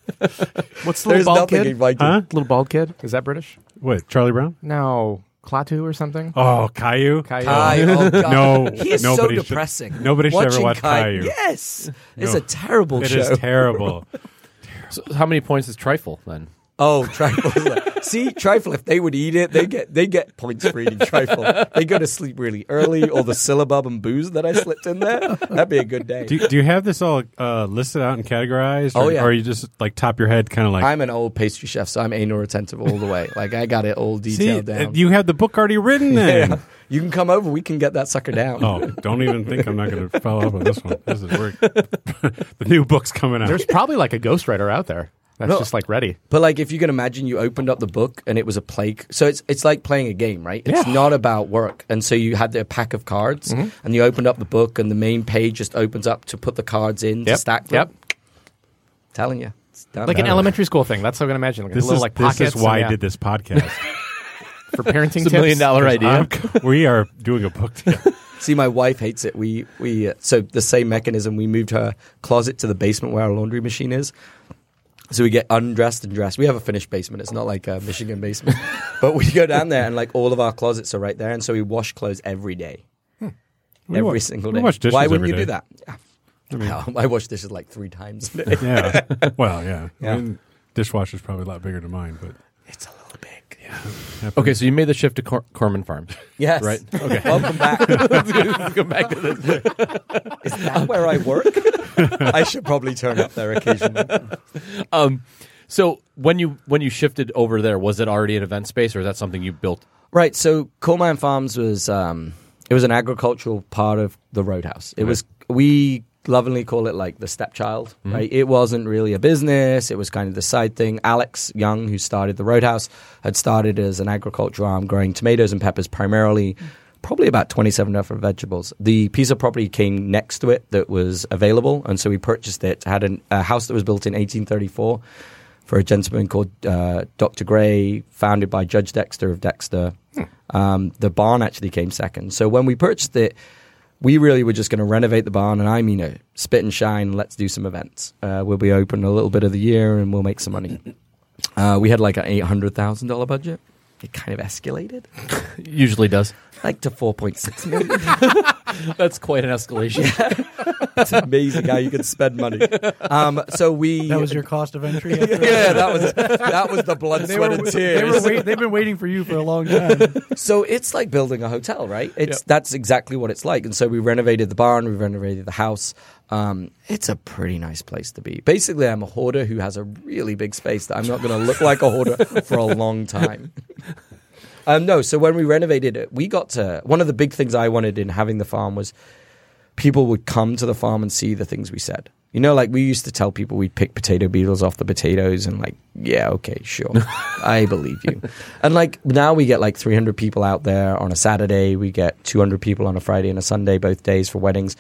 What's the
There's
little bald
nothing
kid?
inviting.
Huh?
Little bald kid? Is that British?
What, Charlie Brown?
No, Klaatu or something.
Oh, Caillou.
Caillou.
Kai, oh God.
No,
he is so
should-
depressing.
nobody should ever
Watching
watch
Kai-
Caillou.
Yes, it's
No.
a terrible
It
show.
is terrible.
so how many points is trifle then?
Oh, trifle! See, trifle. If they would eat it, they get they get points for eating trifle. They go to sleep really early, or the syllabub and booze that I slipped in there. That'd be a good day.
Do you, do you have this all uh, listed out and categorized? Or,
Oh, yeah.
Or you just like top your head, kind of like.
I'm an old pastry chef, so I'm anal retentive all the way. Like I got it all detailed
uh,
down.
you have the book already written then.
Yeah. You can come over. We can get that sucker down.
Oh, don't even think I'm not going to follow up on this one. This is work. the new book's coming out.
There's probably like a ghostwriter out there. That's
No.
just like ready.
But like, if you can imagine, you opened up the book and it was a plague. So it's it's like playing a game, right? It's
Yeah.
not about work. And so you had a pack of cards, and you opened up the book, and the main page just opens up to put the cards in to stack them.
Yep.
Telling you, it's done.
Like an elementary school thing. That's what I'm gonna imagine. Like
This
a little
is
like
this is why
and,
I did this podcast.
for parenting.
It's a
tips.
million dollar idea.
We are doing a book together.
See, my wife hates it. We we uh, so the same mechanism. We moved her closet to the basement where our laundry machine is. So we get undressed and dressed. We have a finished basement. It's not like a Michigan basement, but we go down there and like all of our closets are right there, and so we wash clothes every day, hmm.
We
every
wa-
single day.
wash dishes
Why wouldn't you do
day.
that? Yeah. Hell, I wash dishes like three times a day.
Yeah. Well, yeah.
Yeah.
I mean, dishwasher's probably a lot bigger than mine, but
It's a little big.
Okay, so you made the shift to Cor- Cornman Farms.
Yes.
Right. Okay.
Welcome back.
Let's go back to this.
Is that where I work? I should probably turn up there occasionally.
Um, so when you when you shifted over there, was it already an event space, or is that something you built?
Right. So Cornman Farms was um, it was an agricultural part of the Roadhouse. It was we lovingly call it like the stepchild. Right. It wasn't really a business. It was kind of the side thing. Alex Young, who started the Roadhouse, had started as an agricultural arm growing tomatoes and peppers primarily. Probably about 27 different vegetables. The piece of property came next to it that was available, and so we purchased it. Had an, a house that was built in 1834 for a gentleman called uh, Dr. Gray, founded by Judge Dexter of Dexter. Um, the barn actually came second. So when we purchased it, we really were just going to renovate the barn, and I mean it, spit and shine. Let's do some events. Uh, we'll be open a little bit of the year, and we'll make some money. Uh, we had like an eight hundred thousand dollar budget. It kind of escalated,
Usually does.
Like to four point six million.
That's quite an escalation.
it's amazing how you can spend money. Um, so we
That was your cost of entry.
yeah, that was that was the blood,
They
sweat,
were,
and
they
tears.
wait, they've been waiting for you for a long time.
So it's like building a hotel, right? It's that's exactly what it's like. And so we renovated the barn, we renovated the house. Um, it's a pretty nice place to be. Basically, I'm a hoarder who has a really big space that I'm not going to look like a hoarder for a long time. Um, no, so when we renovated it, we got to one of the big things I wanted in having the farm was people would come to the farm and see the things we said. You know, like we used to tell people we'd pick potato beetles off the potatoes and like, yeah, okay, sure. I believe you. And like now we get like 300 people out there on a Saturday. We get 200 people on a Friday and a Sunday, both days for weddings.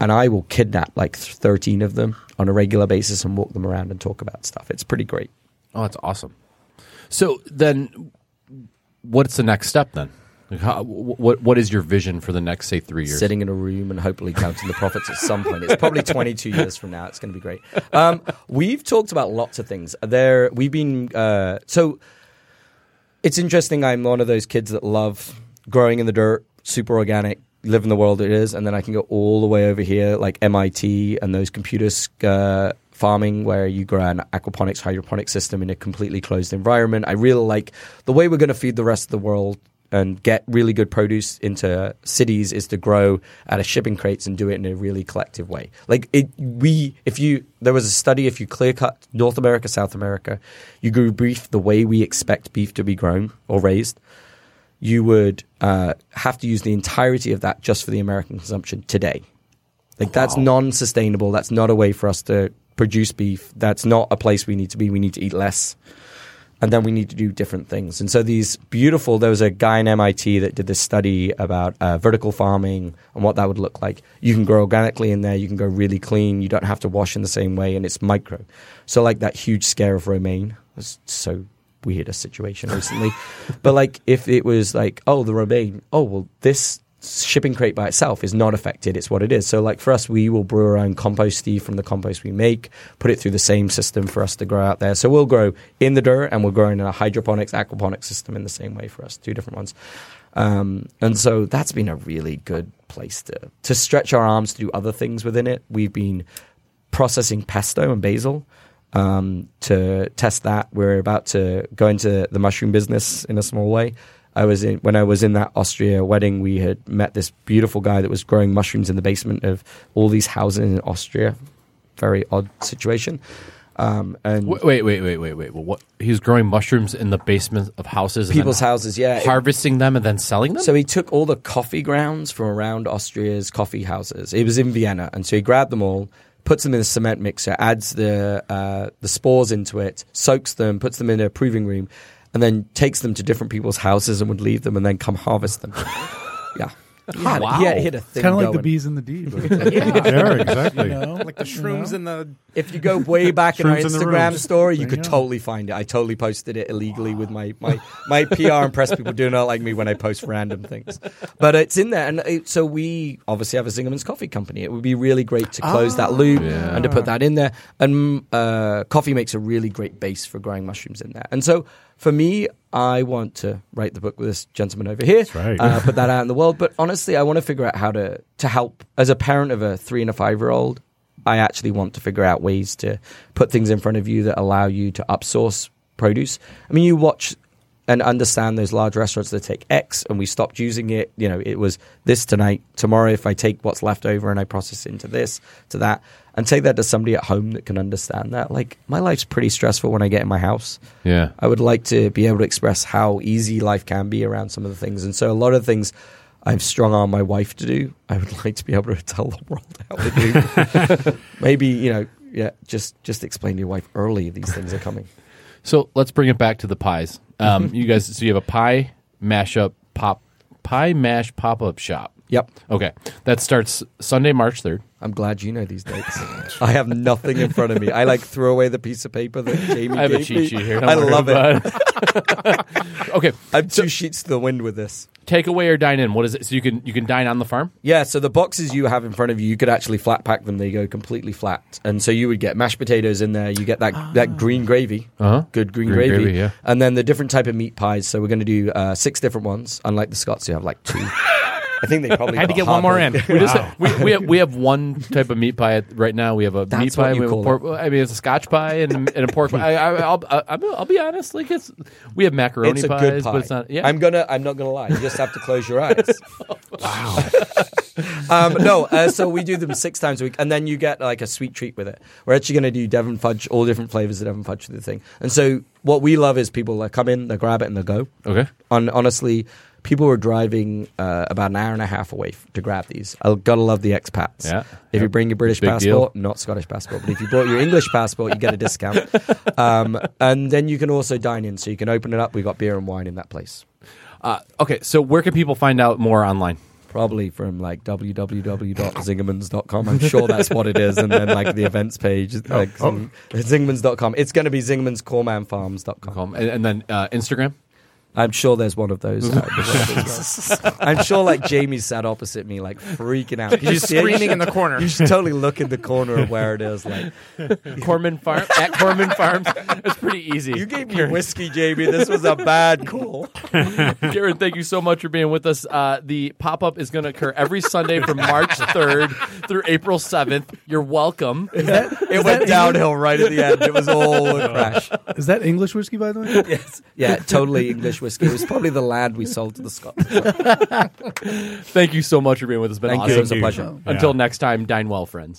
And I will kidnap like 13 of them on a regular basis and walk them around and talk about stuff. It's pretty great.
Oh, that's awesome. So then, what's the next step then? How, what what is your vision for the next say three years?
sitting in a room and hopefully counting the profits at some point. It's probably 22 years from now. It's going to be great. Um, we've talked about lots of things. There, we've been uh, so. It's interesting. I'm one of those kids that love growing in the dirt, super organic, live in the world it is, and then I can go all the way over here, like MIT and those computers. Uh, farming where you grow an aquaponics hydroponic system in a completely closed environment i really like the way we're going to feed the rest of the world and get really good produce into cities is to grow out of shipping crates and do it in a really collective way. Like it, we, if you, there was a study, if you clear cut North America, South America, you grew beef the way we expect beef to be grown or raised, you would uh, have to use the entirety of that just for the American consumption today. Like that's non-sustainable. That's not a way for us to produce beef. That's not a place we need to be. We need to eat less and then we need to do different things. And so these beautiful. There was a guy in MIT that did this study about uh, vertical farming and what that would look like. You can grow organically in there. You can go really clean. You don't have to wash in the same way, and it's micro. So like that huge scare of romaine was so weird a situation recently. but like if it was like oh the romaine oh well this shipping crate by itself is not affected. It's what it is. So, like for us, we will brew our own compost tea from the compost we make, put it through the same system for us to grow out there. So we'll grow in the dirt, and we're growing in a hydroponics, aquaponics system in the same way for us. Two different ones. Um, and so that's been a really good place to to stretch our arms to do other things within it. We've been processing pesto and basil um, to test that. We're about to go into the mushroom business in a small way. I was in when I was in that Austria wedding. We had met this beautiful guy that was growing mushrooms in the basement of all these houses in Austria. Very odd situation. Um, and
Wait, wait, wait, wait, wait, wait. Well, what? He's growing mushrooms in the basement of houses.
people's houses, yeah.
harvesting them and then selling them.
So he took all the coffee grounds from around Austria's coffee houses. He was in Vienna, and so he grabbed them all, puts them in a cement mixer, adds the uh, the spores into it, soaks them, puts them in a proving room, and then takes them to different people's houses and would leave them and then come harvest them. yeah. He had, he had, he had a thing
Kind of like the bees in the deep.
Yeah, exactly.
You know?
like the shrooms in the
If you go way back in our
Shrooms in
Instagram story, you could
you
totally find it. I totally posted it illegally with my, my, my PR and press people do not like me when I post random things. But it's in there. And it, so we obviously have a Zingerman's Coffee Company. It would be really great to close that loop and to put that in there. And uh, coffee makes a really great base for growing mushrooms in there. And so for me, I want to write the book with this gentleman over here.
right.
Uh, put that out in the world. But honestly, I want to figure out how to to help as a parent of a three and a five year old. I actually want to figure out ways to put things in front of you that allow you to upsource produce. I mean, you watch and understand those large restaurants that take X and we stopped using it. You know, it was this tonight. Tomorrow, if I take what's left over and I process it into this, to that, and take that to somebody at home that can understand that. Like, my life's pretty stressful when I get in my house.
Yeah.
I would like to be able to express how easy life can be around some of the things. And so a lot of things I've strung on my wife to do, I would like to be able to tell the world how to do. Maybe, you know, yeah, just just explain to your wife early these things are coming.
So let's bring it back to the pies. Um, you guys, so you have a pie mashup pop pie mash pop up shop.
Yep.
Okay, that starts Sunday, March third.
I'm glad you know these dates. I have nothing in front of me. I like throw away the piece of paper that Jamie
I have a
gave
cheat
me.
sheet here. don't
I
worry
love it.
about it. okay,
I'm two sheets to the wind with this.
take away or dine in. What is it? So you can you can dine on the farm.
Yeah, so the boxes you have in front of you, you could actually flat pack them. They go completely flat, and so you would get mashed potatoes in there. You get that that green gravy,
Uh-huh.
good green,
Green
gravy,
gravy, yeah.
and then the different type of meat pies. So we're going to do uh, six different ones. Unlike the Scots, you have like two. I think they probably
Had to get one more in.
We just we, we have we have one type of meat pie at- right now. We have a
That's
meat pie. we have a pork. I mean, it's a Scotch pie and, and a pork pie. I, I, I'll, I'll I'll be honest. Like it's we have macaroni
It's a
pies,
good pie.
but it's not. Yeah,
I'm gonna. I'm not gonna lie. You just have to close your eyes. wow. um, no, uh, so we do them six times a week, and then you get like a sweet treat with it. We're actually gonna do Devon fudge, all different flavors of Devon fudge with the thing. And so what we love is people that come in, they grab it, and they go.
okay.
On honestly, people were driving uh, about an hour and a half away f- to grab these. I gotta love the expats.
Yeah.
If you bring your British
Big
passport, not Scottish passport, but if you brought your English passport, you get a discount. Um, and then you can also dine in, so you can open it up. We got beer and wine in that place.
Uh, okay, so where can people find out more online?
Probably from like www.zingermans.com. I'm sure that's what it is. And then like the events page, like Zing- zingmans.com. It's going to be zingmanscormanfarms.com.
Um, and, and then uh, Instagram.
I'm sure there's one of those. as well. I'm sure like Jamie sat opposite me, like freaking out. You
He's
see it?
screaming in the corner.
You should totally look in the corner of where it is. Like
Cornman Farm at Cornman Farms. It's pretty easy.
you gave me whiskey, Jamie. This was a bad call.
Kieron, thank you so much for being with us. Uh, the pop up is going to occur every Sunday from March 3rd through April 7th. You're welcome.
It went downhill right at the end. It was all a crash.
Is that English whiskey, by the way?
Yes. Yeah, totally English whiskey. It was probably the land we sold to the Scots.
Thank you so much for being with us. It's been
Thank
awesome.
you. It was a
you.
pleasure.
Until next time, dine well, friends.